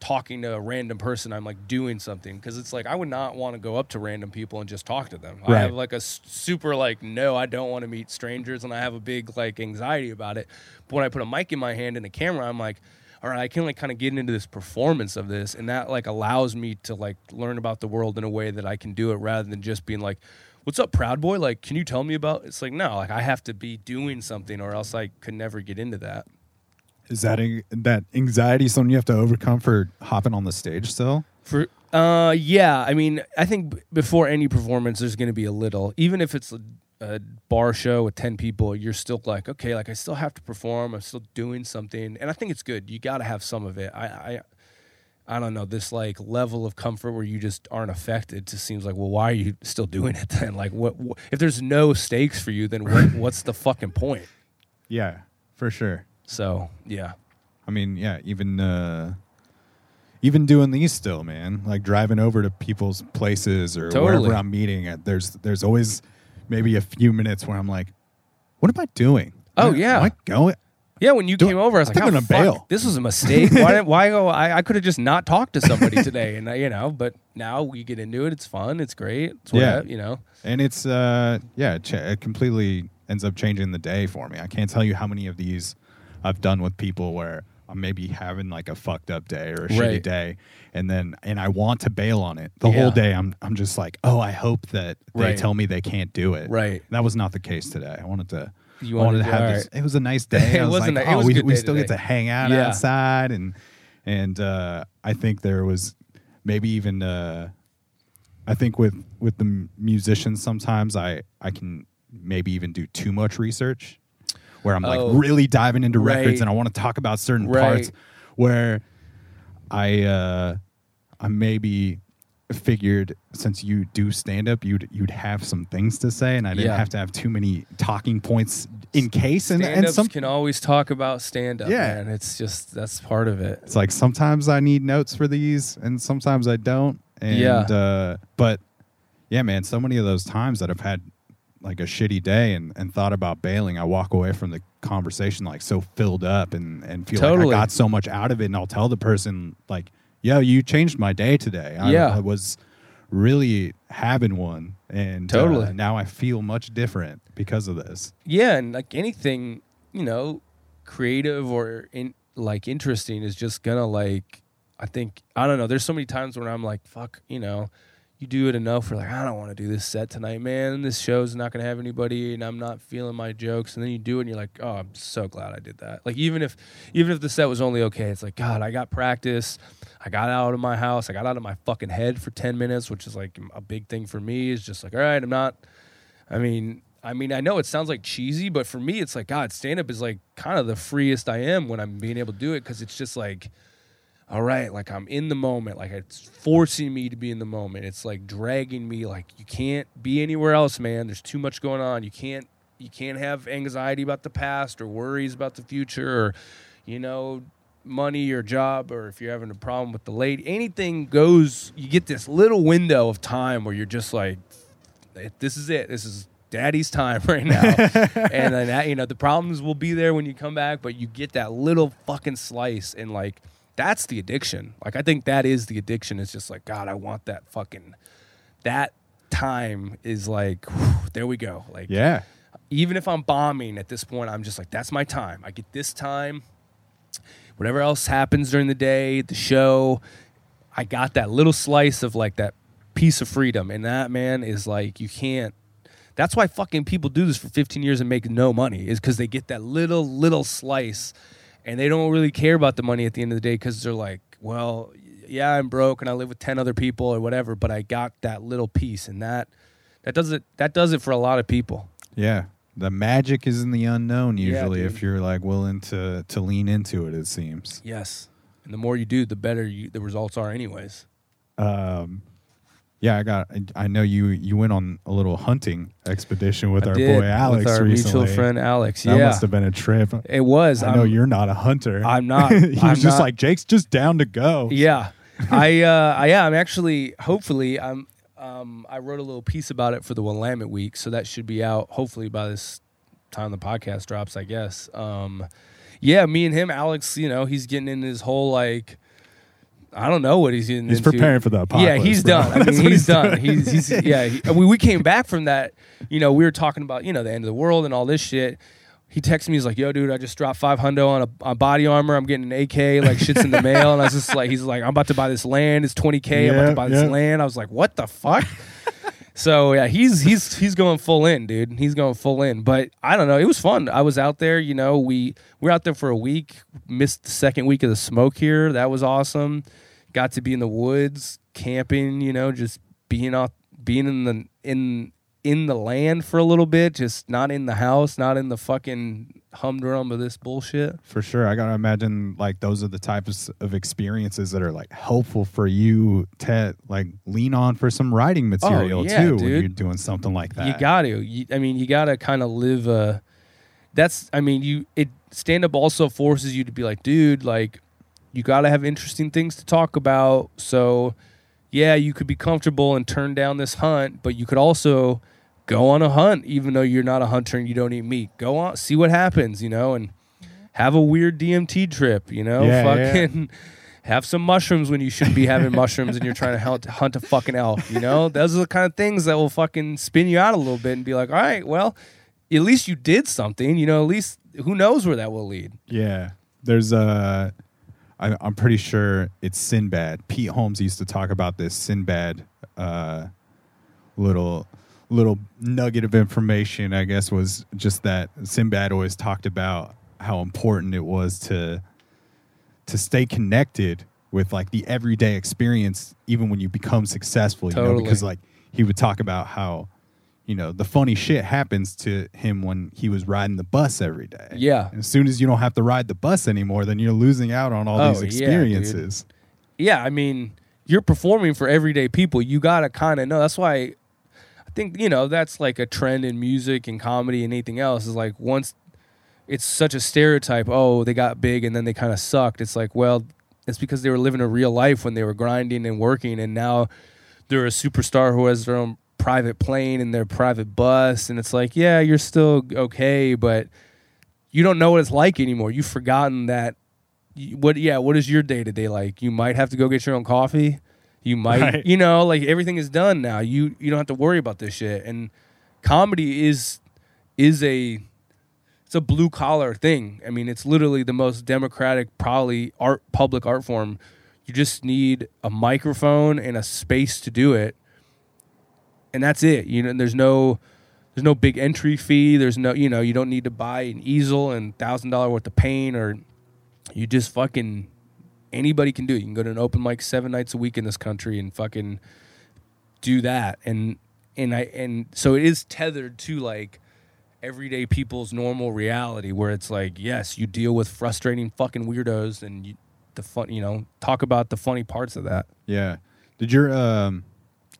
C: talking to a random person. I'm like doing something because it's like I would not want to go up to random people and just talk to them. I have like a super like no, I don't want to meet strangers, and I have a big like anxiety about it. But when I put a mic in my hand and a camera, I'm like. All right, I can like kind of get into this performance of this, and that like allows me to like learn about the world in a way that I can do it rather than just being like, "What's up, Proud Boy? Like, can you tell me about?" It's like no, like I have to be doing something, or else I could never get into that.
A: Is that that anxiety something you have to overcome for hopping on the stage still?
C: For uh, yeah, I mean, I think b- before any performance, there's going to be a little, even if it's a, a bar show with ten people, you're still like, okay, like I still have to perform. I'm still doing something, and I think it's good. You got to have some of it. I, I, I don't know this like level of comfort where you just aren't affected. Just seems like, well, why are you still doing it then? Like, what, what if there's no stakes for you? Then what, what's the fucking point?
A: Yeah, for sure.
C: So yeah,
A: I mean, yeah, even uh even doing these still, man. Like driving over to people's places or
C: Totally.
A: wherever I'm meeting at. There's there's always maybe a few minutes where I'm like, what am I doing?
C: Oh,
A: Am I-
C: yeah.
A: Am I going?
C: Yeah, when you
A: Do-
C: came over, I was
A: I
C: like, oh,
A: I'm gonna bail."
C: this was a mistake. Why, didn't, why go? I, I could have just not talked to somebody today, and I, you know. But now we get into it. It's fun. It's great. It's
A: Yeah.
C: whatever, you know.
A: And it's uh yeah, it completely ends up changing the day for me. I can't tell you how many of these I've done with people where I'm maybe having like a fucked up day or a shitty day and then and I want to bail on it. The
C: Yeah.
A: whole day I'm I'm just like, "Oh, I hope that they
C: Right.
A: tell me they can't do it."
C: Right.
A: That was not the case today. I wanted to
C: You
A: wanted
C: wanted
A: to have this. It was a nice day.
C: It
A: I was
C: wasn't
A: like,
C: a- it
A: "Oh,
C: was
A: we, we still get to hang out
C: Yeah.
A: outside and and uh I think there was maybe even uh I think with with the musicians sometimes I I can maybe even do too much research where I'm like
C: Oh.
A: really diving into records and I want to talk about certain
C: Right.
A: parts where I uh I maybe figured since you do stand up you'd you'd have some things to say and I didn't
C: Yeah.
A: have to have too many talking points in case and, and some
C: can always talk about stand up.
A: Yeah.
C: man. It's just that's part of it.
A: it's like sometimes I need notes for these and sometimes I don't. And
C: Yeah.
A: uh but yeah, man, so many of those times that I've had like a shitty day and, and thought about bailing, I walk away from the conversation like so filled up and, and feel
C: Totally.
A: like I got so much out of it and I'll tell the person like, yo, you changed my day today. I,
C: Yeah.
A: I was really having one and uh,
C: Totally.
A: now I feel much different because of this.
C: Yeah, and like anything, you know, creative or in like interesting is just gonna like I think I don't know. There's so many times when I'm like, fuck, you know, you do it enough. We're like, I don't want to do this set tonight, man. This show's not gonna have anybody, and I'm not feeling my jokes. And then you do it, and you're like, oh, I'm so glad I did that. Like even if even if the set was only okay, it's like God, I got practice. I got out of my house. I got out of my fucking head for ten minutes, which is like a big thing for me. Is just like, all right, I'm not. I mean, I mean, I know it sounds like cheesy, but for me, it's like God. Stand up is like kind of the freest I am when I'm being able to do it because it's just like, all right, like I'm in the moment, like it's forcing me to be in the moment. It's like dragging me like you can't be anywhere else, man. There's too much going on. You can't you can't have anxiety about the past or worries about the future or you know money or job or if you're having a problem with the lady anything goes you get this little window of time where you're just like this is it this is daddy's time right now and then that, you know the problems will be there when you come back but you get that little fucking slice and like that's the addiction like i think that is the addiction it's just like god i want that fucking that time is like whew, there we go like
A: Yeah.
C: even if I'm bombing at this point, I'm just like, that's my time. I get this time. Whatever else happens during the day, the show, I got that little slice of like that piece of freedom. And that, man, is like, you can't. That's why fucking people do this for 15 years and make no money, is because they get that little, little slice and they don't really care about the money at the end of the day because they're like, well, yeah, I'm broke and I live with 10 other people or whatever, but I got that little piece. And that, that does it, that does it for a lot of people.
A: Yeah. The magic is in the unknown usually
C: dude.
A: if you're like willing to to lean into it, it seems.
C: Yes. And the more you do, the better you, the results are, anyways.
A: Um yeah, I got. I know you. You went on a little hunting expedition with
C: I
A: our
C: did,
A: boy Alex
C: with our
A: recently.
C: mutual friend Alex.
A: That
C: yeah,
A: must have been a trip.
C: it was.
A: I know
C: I'm-
A: you're not a hunter.
C: I'm not.
A: he was
C: I'm
A: just
C: not.
A: like Jake's just down to go.
C: Yeah, I. Uh, I yeah. I'm actually. Hopefully, I'm. Um, I wrote a little piece about it for the Willamette week, so that should be out hopefully by this time the podcast drops. I guess. Um, yeah, me and him, Alex. You know, he's getting in his whole like. I don't know what he's getting
A: He's
C: into.
A: preparing for the apocalypse.
C: Yeah, he's
A: bro.
C: done. I mean,
A: what
C: he's done. He's, he's yeah. He, we, we came back from that. You know, we were talking about you know the end of the world and all this shit. He texted me. He's like, "Yo, dude, I just dropped five hundo on a on body armor. I'm getting an AK. Like shit's in the mail." And I was just like, "He's like, I'm about to buy this land. It's 20k. I'm about to buy this land." I was like, "What the fuck?" So yeah, he's he's he's going full in, dude. He's going full in. But I don't know. It was fun. I was out there. You know, we we were out there for a week. Missed the second week of the smoke here. That was awesome. Got to be in the woods, camping. You know, just being off, being in the in in the land for a little bit. Just not in the house, not in the fucking humdrum of this bullshit.
A: For sure. I gotta imagine like those are the types of experiences that are like helpful for you to like lean on for some writing oh, material
C: Oh, yeah,
A: too when you're doing something like that.
C: You got to. You, I mean, you got to kind of live a. That's. I mean, you. It stand up also forces you to be like, dude, like, you got to have interesting things to talk about. So, yeah, you could be comfortable and turn down this hunt, but you could also go on a hunt, even though you're not a hunter and you don't eat meat. Go on, see what happens, you know, and have a weird DMT trip, you know,
A: Yeah, yeah.
C: fucking. Have some mushrooms when you shouldn't be having mushrooms and you're trying to hunt, hunt a fucking elk. You know, those are the kind of things that will fucking spin you out a little bit and be like, all right, well, at least you did something. You know, at least who knows where that will lead.
A: Yeah. There's a. I, I'm pretty sure it's Sinbad. Pete Holmes used to talk about this Sinbad uh, little little nugget of information. I guess was just that Sinbad always talked about how important it was to to stay connected with like the everyday experience, even when you become successful. You know,
C: Totally.
A: because like he would talk about how. You know, the funny shit happens to him when he was riding the bus every day.
C: Yeah.
A: And as soon as you don't have to ride the bus anymore, then you're losing out on all
C: Oh,
A: these
C: yeah,
A: experiences.
C: Yeah, I mean, you're performing for everyday people. You got to kind of know. That's why I think, you know, that's like a trend in music and comedy and anything else is like once it's such a stereotype, oh, they got big and then they kind of sucked. It's like, well, it's because they were living a real life when they were grinding and working and now they're a superstar who has their own private plane and their private bus and it's like, yeah, you're still okay, but you don't know what it's like anymore. You've forgotten that what yeah what is your day to day like you might have to go get your own coffee you might
A: Right.
C: you know like everything is done now. You you don't have to worry about this shit. And comedy is is a it's a blue collar thing. I mean it's literally the most democratic probably art public art form. You just need a microphone and a space to do it. And that's it you know there's no there's no big entry fee. There's no you know you don't need to buy an easel and thousand dollar worth of paint or you just fucking anybody can do it. You can go to an open mic seven nights a week in this country and fucking do that. And and I and so it is tethered to like everyday people's normal reality where it's like, yes, you deal with frustrating fucking weirdos and you the fun, you know, talk about the funny parts of that.
A: Yeah. Did your um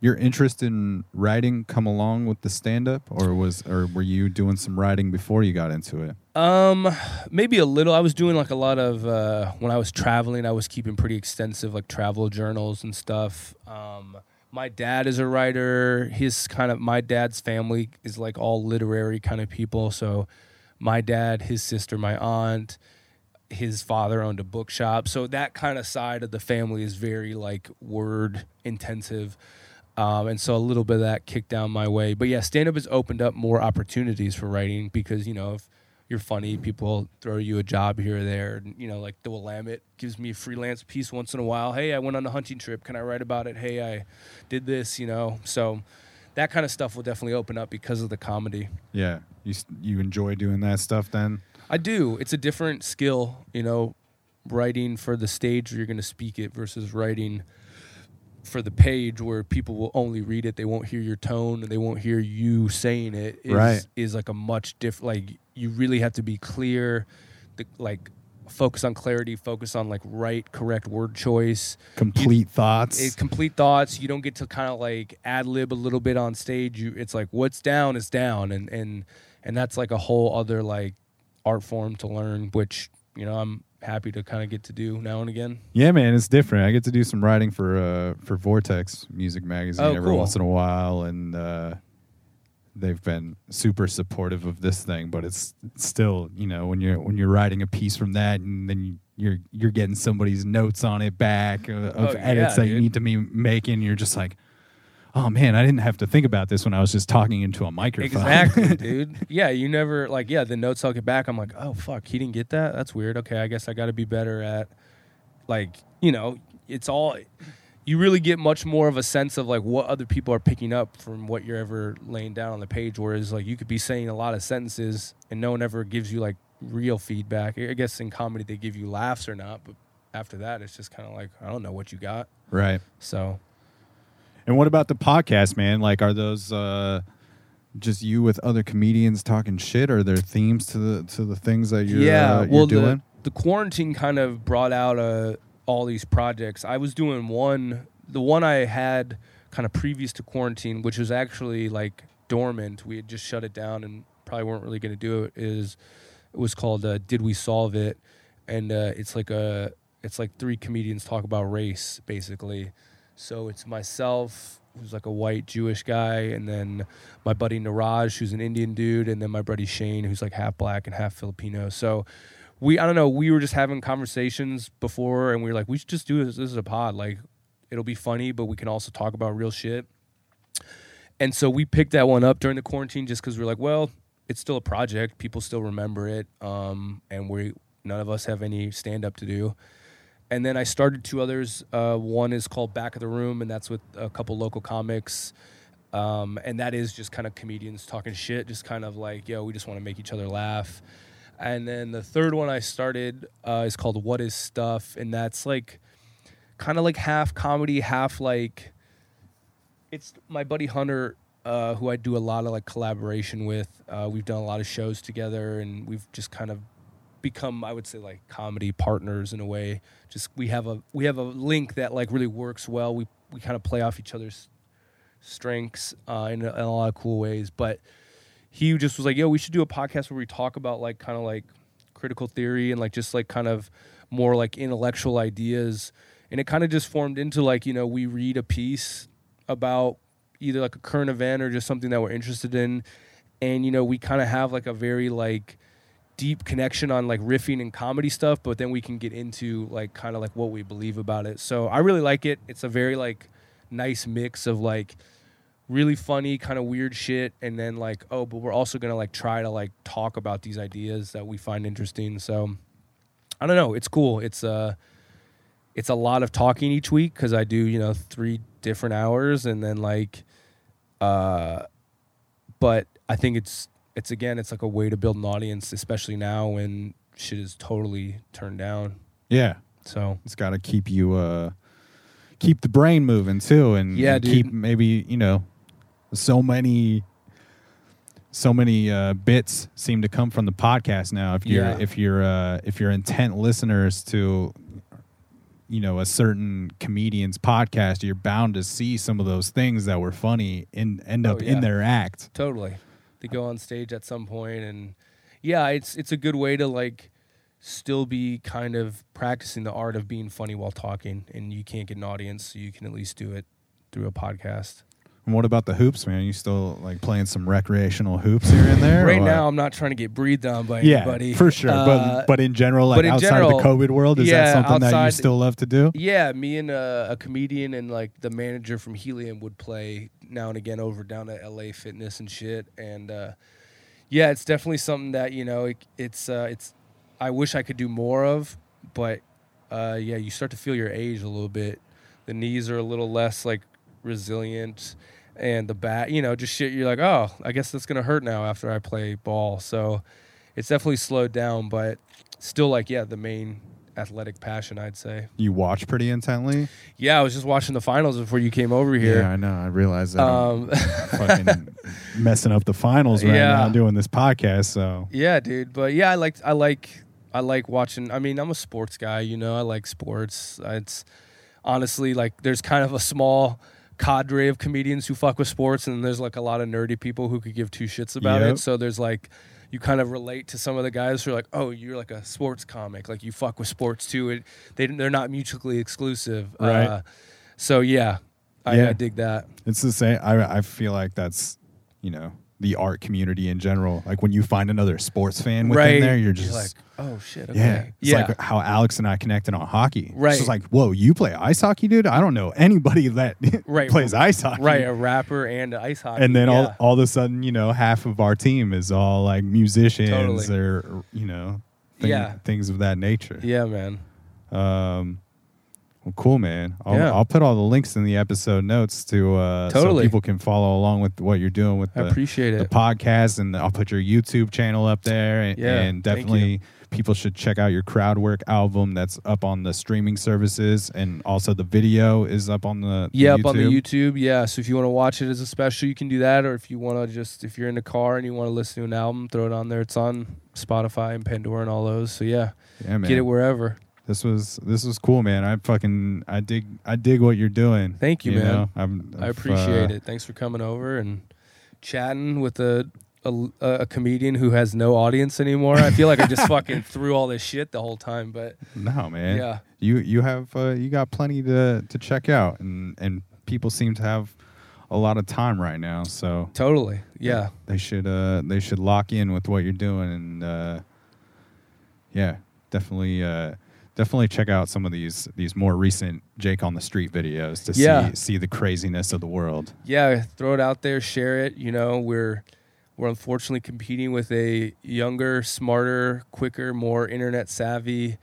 A: your interest in writing come along with the stand up or was or were you doing some writing before you got into it?
C: Um, maybe a little. I was doing like a lot of uh, when I was traveling. I was keeping pretty extensive like travel journals and stuff. Um, my dad is a writer. His kind of my dad's family is like all literary kind of people. So, my dad, his sister, my aunt, his father owned a bookshop. So that kind of side of the family is very like word intensive. Um, and so a little bit of that kicked down my way. But yeah, stand up has opened up more opportunities for writing because, you know, if you're funny, people throw you a job here or there. And, you know, like the Willamette gives me a freelance piece once in a while. Hey, I went on a hunting trip. Can I write about it? Hey, I did this, you know. So that kind of stuff will definitely open up because of the comedy.
A: Yeah. You you enjoy doing that stuff then?
C: I do. It's a different skill, you know, writing for the stage where you're going to speak it versus writing for the page where people will only read it. They won't hear your tone and they won't hear you saying it. Is,
A: Right.
C: Is like a much different, like, you really have to be clear, the, like, focus on clarity, focus on like right, correct word choice.
A: Complete thoughts.
C: It's complete thoughts. You don't get to kind of like ad lib a little bit on stage. You, it's like what's down is down, and and and that's like a whole other like art form to learn, which you know I'm happy to kind of get to do now and again.
A: yeah, man, it's different. I get to do some writing for uh for Vortex Music Magazine
C: Oh,
A: every
C: cool.
A: once in a while and uh they've been super supportive of this thing, but it's still, you know, when you're when you're writing a piece from that and then you, you're you're getting somebody's notes on it back uh, of
C: Oh,
A: edits
C: yeah,
A: that you need to be making, you're just like, oh man, I didn't have to think about this when I was just talking into a microphone.
C: Exactly, dude. Yeah, you never like yeah. The notes I'll get back. I'm like, oh fuck, he didn't get that. That's weird. Okay, I guess I got to be better at like you know. It's all you really get much more of a sense of like what other people are picking up from what you're ever laying down on the page. Whereas like you could be saying a lot of sentences and no one ever gives you like real feedback. I guess in comedy they give you laughs or not, but after that it's just kind of like I don't know what you got.
A: right.
C: So
A: And what about the podcast, man? Like, are those uh, just you with other comedians talking shit? Are there themes to the to the things that you're,
C: yeah,
A: uh, you're
C: well,
A: doing?
C: The, the quarantine kind of brought out uh, all these projects. I was doing one, the one I had kind of previous to quarantine, which was actually like dormant. We had just shut it down and probably weren't really going to do it. Is it was called uh, "Did We Solve It?" and uh, it's like a it's like three comedians talk about race basically. So it's myself, who's like a white Jewish guy, and then my buddy Niraj, who's an Indian dude, and then my buddy Shane, who's like half black and half Filipino. So we, I don't know, we were just having conversations before, and we were like, we should just do this. This is a pod. Like, it'll be funny, but we can also talk about real shit. And so we picked that one up during the quarantine just because we are like, well, it's still a project. People still remember it. Um, and we none of us have any stand up to do. And then I started two others. Uh, one is called Back of the Room, and that's with a couple local comics. Um, and that is just kind of comedians talking shit, just kind of like, yo, we just want to make each other laugh. And then the third one I started uh, is called What Is Stuff, and that's like kind of like half comedy, half like it's my buddy Hunter, uh, who I do a lot of like collaboration with. Uh, we've done a lot of shows together, and we've just kind of become, I would say, like comedy partners in a way. Just we have a we have a link that like really works well. We we kind of play off each other's strengths uh, in, a, in a lot of cool ways. But he just was like, "Yo, we should do a podcast where we talk about like kind of like critical theory and like just like kind of more like intellectual ideas." And it kind of just formed into like you know we read a piece about either like a current event or just something that we're interested in, and you know we kind of have like a very like deep connection on like riffing and comedy stuff, but then we can get into like kind of like what we believe about it. So I really like it. It's a very like nice mix of like really funny kind of weird shit and then like oh but we're also to like try to like talk about these ideas that we find interesting. So I don't know, it's cool. It's uh it's a lot of talking each week cuz I do, you know, 3 different hours and then like uh but I think it's it's again it's like a way to build an audience especially now when shit is totally turned down.
A: Yeah,
C: So
A: it's got to keep you uh, keep the brain moving too, and
C: Yeah,
A: and keep maybe you know so many so many uh, bits seem to come from the podcast now. If you're
C: Yeah.
A: if you're uh, if you're intent listeners to you know a certain comedian's podcast, you're bound to see some of those things that were funny and end
C: Oh,
A: up
C: yeah.
A: in their act.
C: Totally. They go on stage at some point and yeah, it's it's a good way to like still be kind of practicing the art of being funny while talking and you can't get an audience, so you can at least do it through a podcast.
A: And what about the hoops, man? You still like playing some recreational hoops here and there?
C: right now I'm not trying to get breathed on by
A: yeah,
C: anybody.
A: for sure.
C: Uh,
A: but but in general, like
C: in
A: outside
C: general,
A: of the COVID world, is
C: yeah,
A: that something that you still love to do?
C: Yeah, me and a, a comedian and like the manager from Helium would play now and again over down at LA Fitness and shit. And uh, yeah, it's definitely something that you know it, it's uh, it's. I wish I could do more of, but uh, yeah, you start to feel your age a little bit. The knees are a little less like resilient, and the bat, you know, just shit. You're like, oh, I guess that's gonna hurt now after I play ball. So it's definitely slowed down, but still like yeah, the main athletic passion I'd say.
A: You watch pretty intently.
C: Yeah, I was just watching the finals before you came over here.
A: Yeah, I know. I realize that. I'm
C: Um,
A: fucking messing up the finals right
C: Yeah.
A: now doing this podcast. So
C: yeah, dude. But yeah, I like I like I like watching. I mean, I'm a sports guy. You know, I like sports. It's honestly like there's kind of a small cadre of comedians who fuck with sports, and there's like a lot of nerdy people who could give two shits about
A: Yep.
C: it. So there's like. You kind of relate to some of the guys who are like, "Oh, you're like a sports comic. Like you fuck with sports too." It, they they're not mutually exclusive.
A: Right.
C: Uh, so yeah, I,
A: Yeah.
C: I dig that.
A: it's the same. I I feel like that's you know the art community in general. Like when you find another sports fan within
C: right
A: there, you're just
C: like, oh shit, okay.
A: Yeah, it's
C: yeah.
A: like how Alex and I connected on hockey.
C: Right.
A: It's just like, whoa, you play ice hockey, dude? I don't know anybody that
C: Right.
A: plays ice hockey.
C: right, a rapper and ice hockey.
A: And then
C: yeah.
A: all all of a sudden, you know, half of our team is all like musicians
C: Totally.
A: or you know, thing-
C: Yeah.
A: things of that nature.
C: yeah, man.
A: Um, well, cool, man. I'll,
C: Yeah.
A: I'll put all the links in the episode notes to uh,
C: Totally.
A: so people can follow along with what you're doing with
C: I
A: the,
C: appreciate
A: the podcast, and I'll put your YouTube channel up there, and,
C: Yeah,
A: and definitely people should check out your crowd work album that's up on the streaming services, and also the video is up on the the
C: Yeah, up on the
A: YouTube.
C: Yeah, so if you want to watch it as a special, you can do that. Or if you want to just, if you're in the car and you want to listen to an album, throw it on there. It's on Spotify and Pandora and all those. So yeah,
A: Yeah,
C: get it wherever.
A: This was this was cool, man. I fucking I dig I dig what you're doing.
C: Thank you, man.
A: I'm,
C: I
A: I've,
C: appreciate
A: uh,
C: it. Thanks for coming over and chatting with a, a a comedian who has no audience anymore. I feel like I just fucking threw all this shit the whole time, but
A: No, man.
C: yeah,
A: You you have uh, you got plenty to to check out, and and people seem to have a lot of time right now, so
C: totally. Yeah,
A: they should uh they should lock in with what you're doing, and uh, yeah, definitely uh definitely check out some of these these more recent Jake on the Street videos to
C: Yeah.
A: see see the craziness of the world.
C: yeah. Throw it out there, share it. You know, we're we're unfortunately competing with a younger, smarter, quicker, more internet savvy,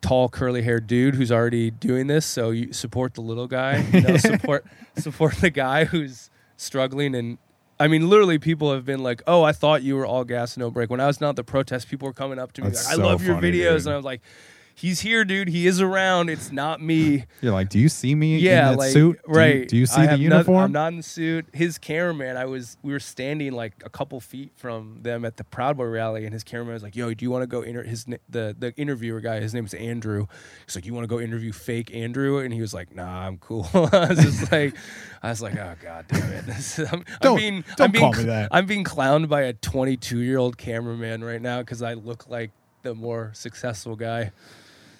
C: tall, curly haired dude who's already doing this. So you support the little guy. You know, support support the guy who's struggling and. I mean, literally, people have been like, "Oh, I thought you were all gas, no brake." When I was not the protest, people were coming up to me
A: That's
C: like, "I
A: so
C: love your
A: funny,
C: videos,"
A: dude.
C: and I was like, "He's here, dude. He is around. It's not me."
A: You're like, do you see me
C: yeah,
A: in that
C: like
A: suit? Do you-
C: right.
A: Do you, see
C: I
A: the uniform?
C: I'm not in the suit. His cameraman, I was we were standing like a couple feet from them at the Proud Boy rally, and his cameraman was like, "Yo, do you want to go inter-? his the the interviewer guy? His name is Andrew. He's like, you want to go interview fake Andrew?" And he was like, "Nah, I'm cool." I was just like, I was like, "Oh god damn it!" This is- I'm,
A: Don't-
C: I'm being
A: don't
C: I'm being,
A: call me that.
C: I'm being clowned by a 22 year old cameraman right now because I look like the more successful guy.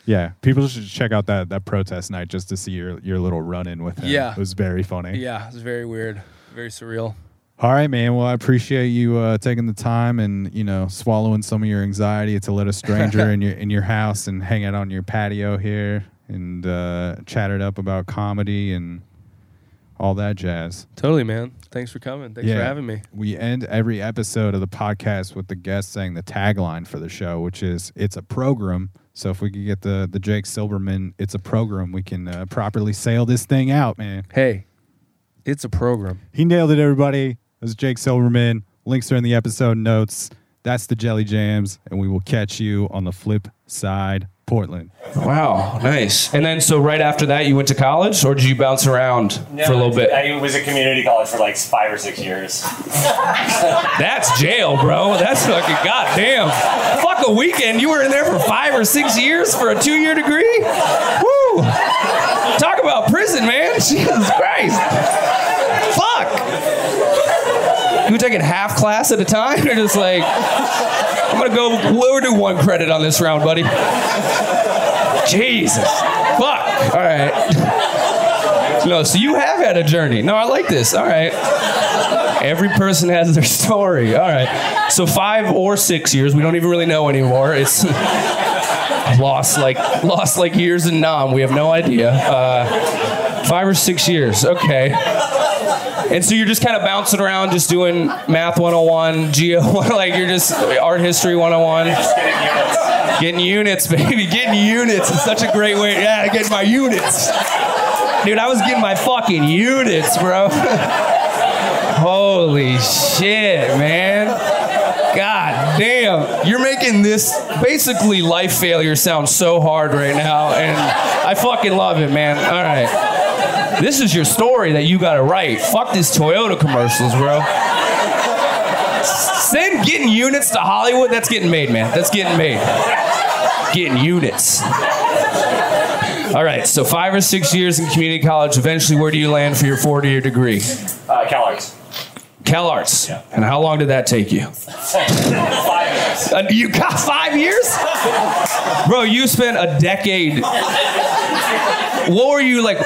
A: Yeah, people should check out that that protest night just to see your your little run in with him.
C: Yeah.
A: it was very funny.
C: Yeah, it was very weird, very surreal.
A: All right, man. Well, I appreciate you uh, taking the time and you know swallowing some of your anxiety to let a stranger in your in your house and hang out on your patio here and uh, chat it up about comedy and all that jazz.
C: Totally, man. Thanks for coming. Thanks for having me.
A: We end every episode of the podcast with the guest saying the tagline for the show, which is "It's a program." So if we could get the the Jake Silberman, "It's a program," we can uh, properly sail this thing out, man.
C: Hey, it's a program.
A: He nailed it, everybody. It was Jake Silberman. Links are in the episode notes. That's the Jelly Jams, and we will catch you on the flip side. Portland.
C: Wow, nice. And then, so right after that, you went to college, or did you bounce around for a little bit?
D: I was at community college for like five or six years.
C: That's jail, bro. That's fucking goddamn. Fuck a weekend. You were in there for five or six years for a two-year degree. Woo! Talk about prison, man. Jesus Christ. Fuck. You were taking half class at a time, or just like, I'm gonna go. We'll do one credit on this round, buddy. Jesus. Fuck. All right. No, so you have had a journey. No, I like this. All right. Every person has their story. All right. So five or six years, we don't even really know anymore. It's lost like lost like years in Nam. We have no idea. Uh, five or six years. Okay. And so you're just kind of bouncing around, just doing math 101, geo, like you're just art history 101.
D: Just getting units.
C: Getting units, baby. Getting units is such a great way. Yeah, getting my units. Dude, I was getting my fucking units, bro. Holy shit, man. God damn. You're making this basically life failure sound so hard right now. And I fucking love it, man. All right. This is your story that you gotta write. Fuck these Toyota commercials, bro. Send getting units to Hollywood. That's getting made, man. That's getting made. Getting units. All right, so five or six years in community college. Eventually, where do you land for your four-year degree?
D: Uh, CalArts.
C: CalArts. Yeah. And how long did that take you?
D: Five years.
C: Uh, you got five years? Bro, you spent a decade. What were you like?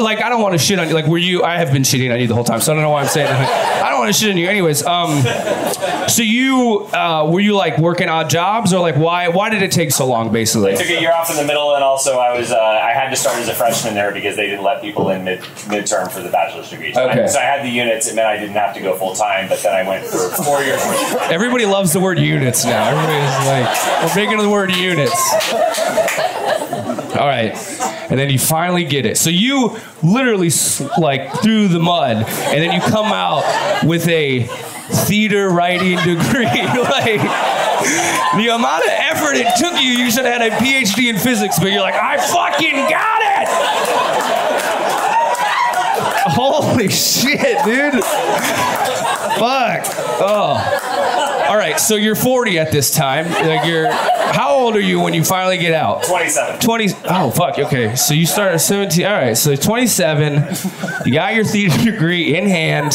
C: Like, I don't want to shit on you. Like, were you? I have been shitting on you the whole time, so I don't know why I'm saying that. I don't want to shit on you. Anyways, um, so you uh, were you like working odd jobs or like why? Why did it take so long? Basically.
D: Took a year off in the middle, and also I was uh, I had to start as a freshman there because they didn't let people in mid midterm for the bachelor's degree. So,
C: Okay.
D: I, so I had the units. It meant I didn't have to go full time, but then I went for four years.
C: Everybody loves the word units now. Everybody's like, we're into the word units. All right. And then you finally get it. So you literally like through the mud, and then you come out with a theater writing degree. like the amount of effort it took you, you should have had a PhD in physics, but you're like, I fucking got it! Holy shit, dude. Fuck. Oh. Right, so you're 40 at this time. Like you're how old are you when you finally get out?
D: Twenty-seven.
C: 20 Oh fuck. Okay. So you start at 17. All right. So 27. You got your theater degree in hand.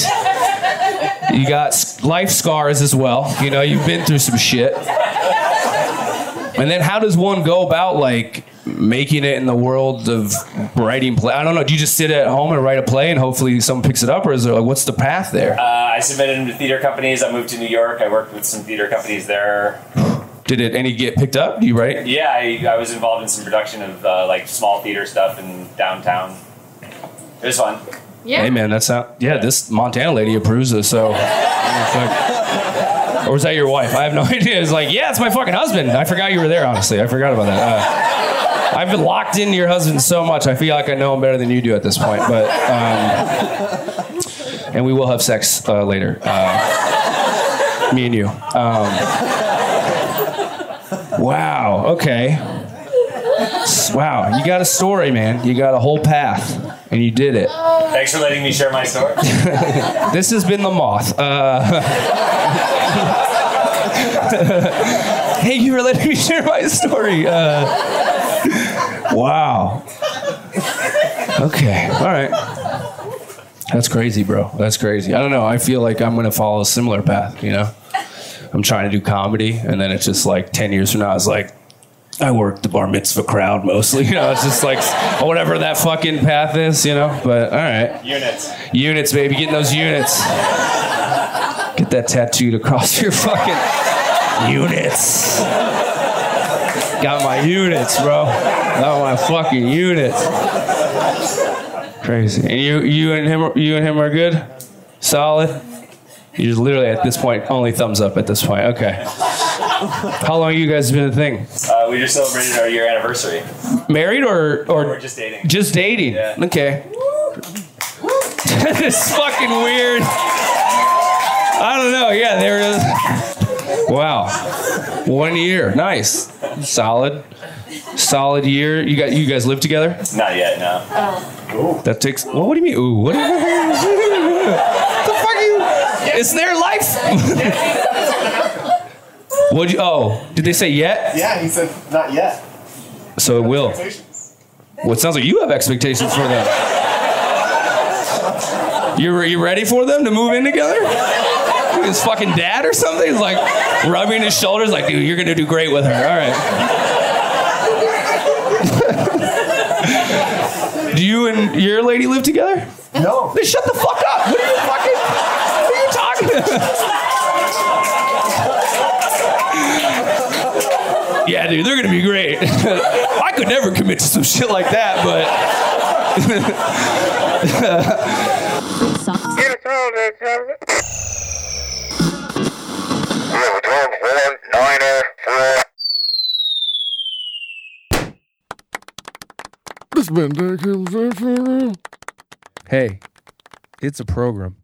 C: You got life scars as well. You know, you've been through some shit. And then how does one go about like making it in the world of writing play? I don't know. Do you just sit at home and write a play and hopefully someone picks it up, or is there like what's the path there?
D: Uh, I submitted to theater companies. I moved to New York. I worked with some theater companies there.
C: Did it any get picked up? Do you write?
D: Yeah, I, I was involved in some production of uh, like small theater stuff in downtown. It was fun.
G: Yeah.
C: Hey man, that's not. Yeah, this Montana lady approves of. So, or was that your wife? I have no idea. It's like, yeah, it's my fucking husband. I forgot you were there. Honestly, I forgot about that. Uh, I've been locked into your husband so much. I feel like I know him better than you do at this point. But, um, and we will have sex uh, later. Uh, me and you. Um, wow. Okay. Wow, you got a story, man. You got a whole path, and you did it.
D: Thanks for letting me share my story.
C: This has been the moth. Uh, Thank you for letting me share my story. Uh, wow. Okay. All right. That's crazy, bro. That's crazy. I don't know. I feel like I'm going to follow a similar path, you know? I'm trying to do comedy, and then it's just like 10 years from now, it's like, I work the bar mitzvah crowd mostly. You know, it's just like whatever that fucking path is, you know? But all right.
D: Units.
C: Units, baby, getting those units. Get that tattooed across your fucking units. Got my units, bro. Got my fucking units. Crazy. And you, you and him, you and him are good. Solid. You just literally at this point only thumbs up at this point. Okay. How long you guys been a thing?
D: We just celebrated our year anniversary.
C: Married or or
D: We're just dating.
C: just dating?
D: Yeah.
C: Okay. this is fucking weird. I don't know. Yeah, there it is. Wow. One year. Nice. Solid. Solid year. You got you guys live together?
H: Not yet, no. Oh.
C: That takes well, what do you mean? Ooh, what, the fuck are you? It's their life. What'd you oh, did they say yet?
D: Yeah, he said not yet.
C: So it will.
D: Expectations.
C: Well, it sounds like you have expectations for them. You you ready for them to move in together? His fucking dad or something? He's like rubbing his shoulders, like, dude, you're gonna do great with her. All right. do you and your lady live together?
D: No.
C: Then shut the fuck up. What are you fucking? What are you talking about? Yeah, dude, they're gonna be great. I could never commit to some shit like that, but
B: Get us all that time. Zero, twelve, one, niner, oh, four.
I: This been Dave Cable.
J: Hey, it's a program.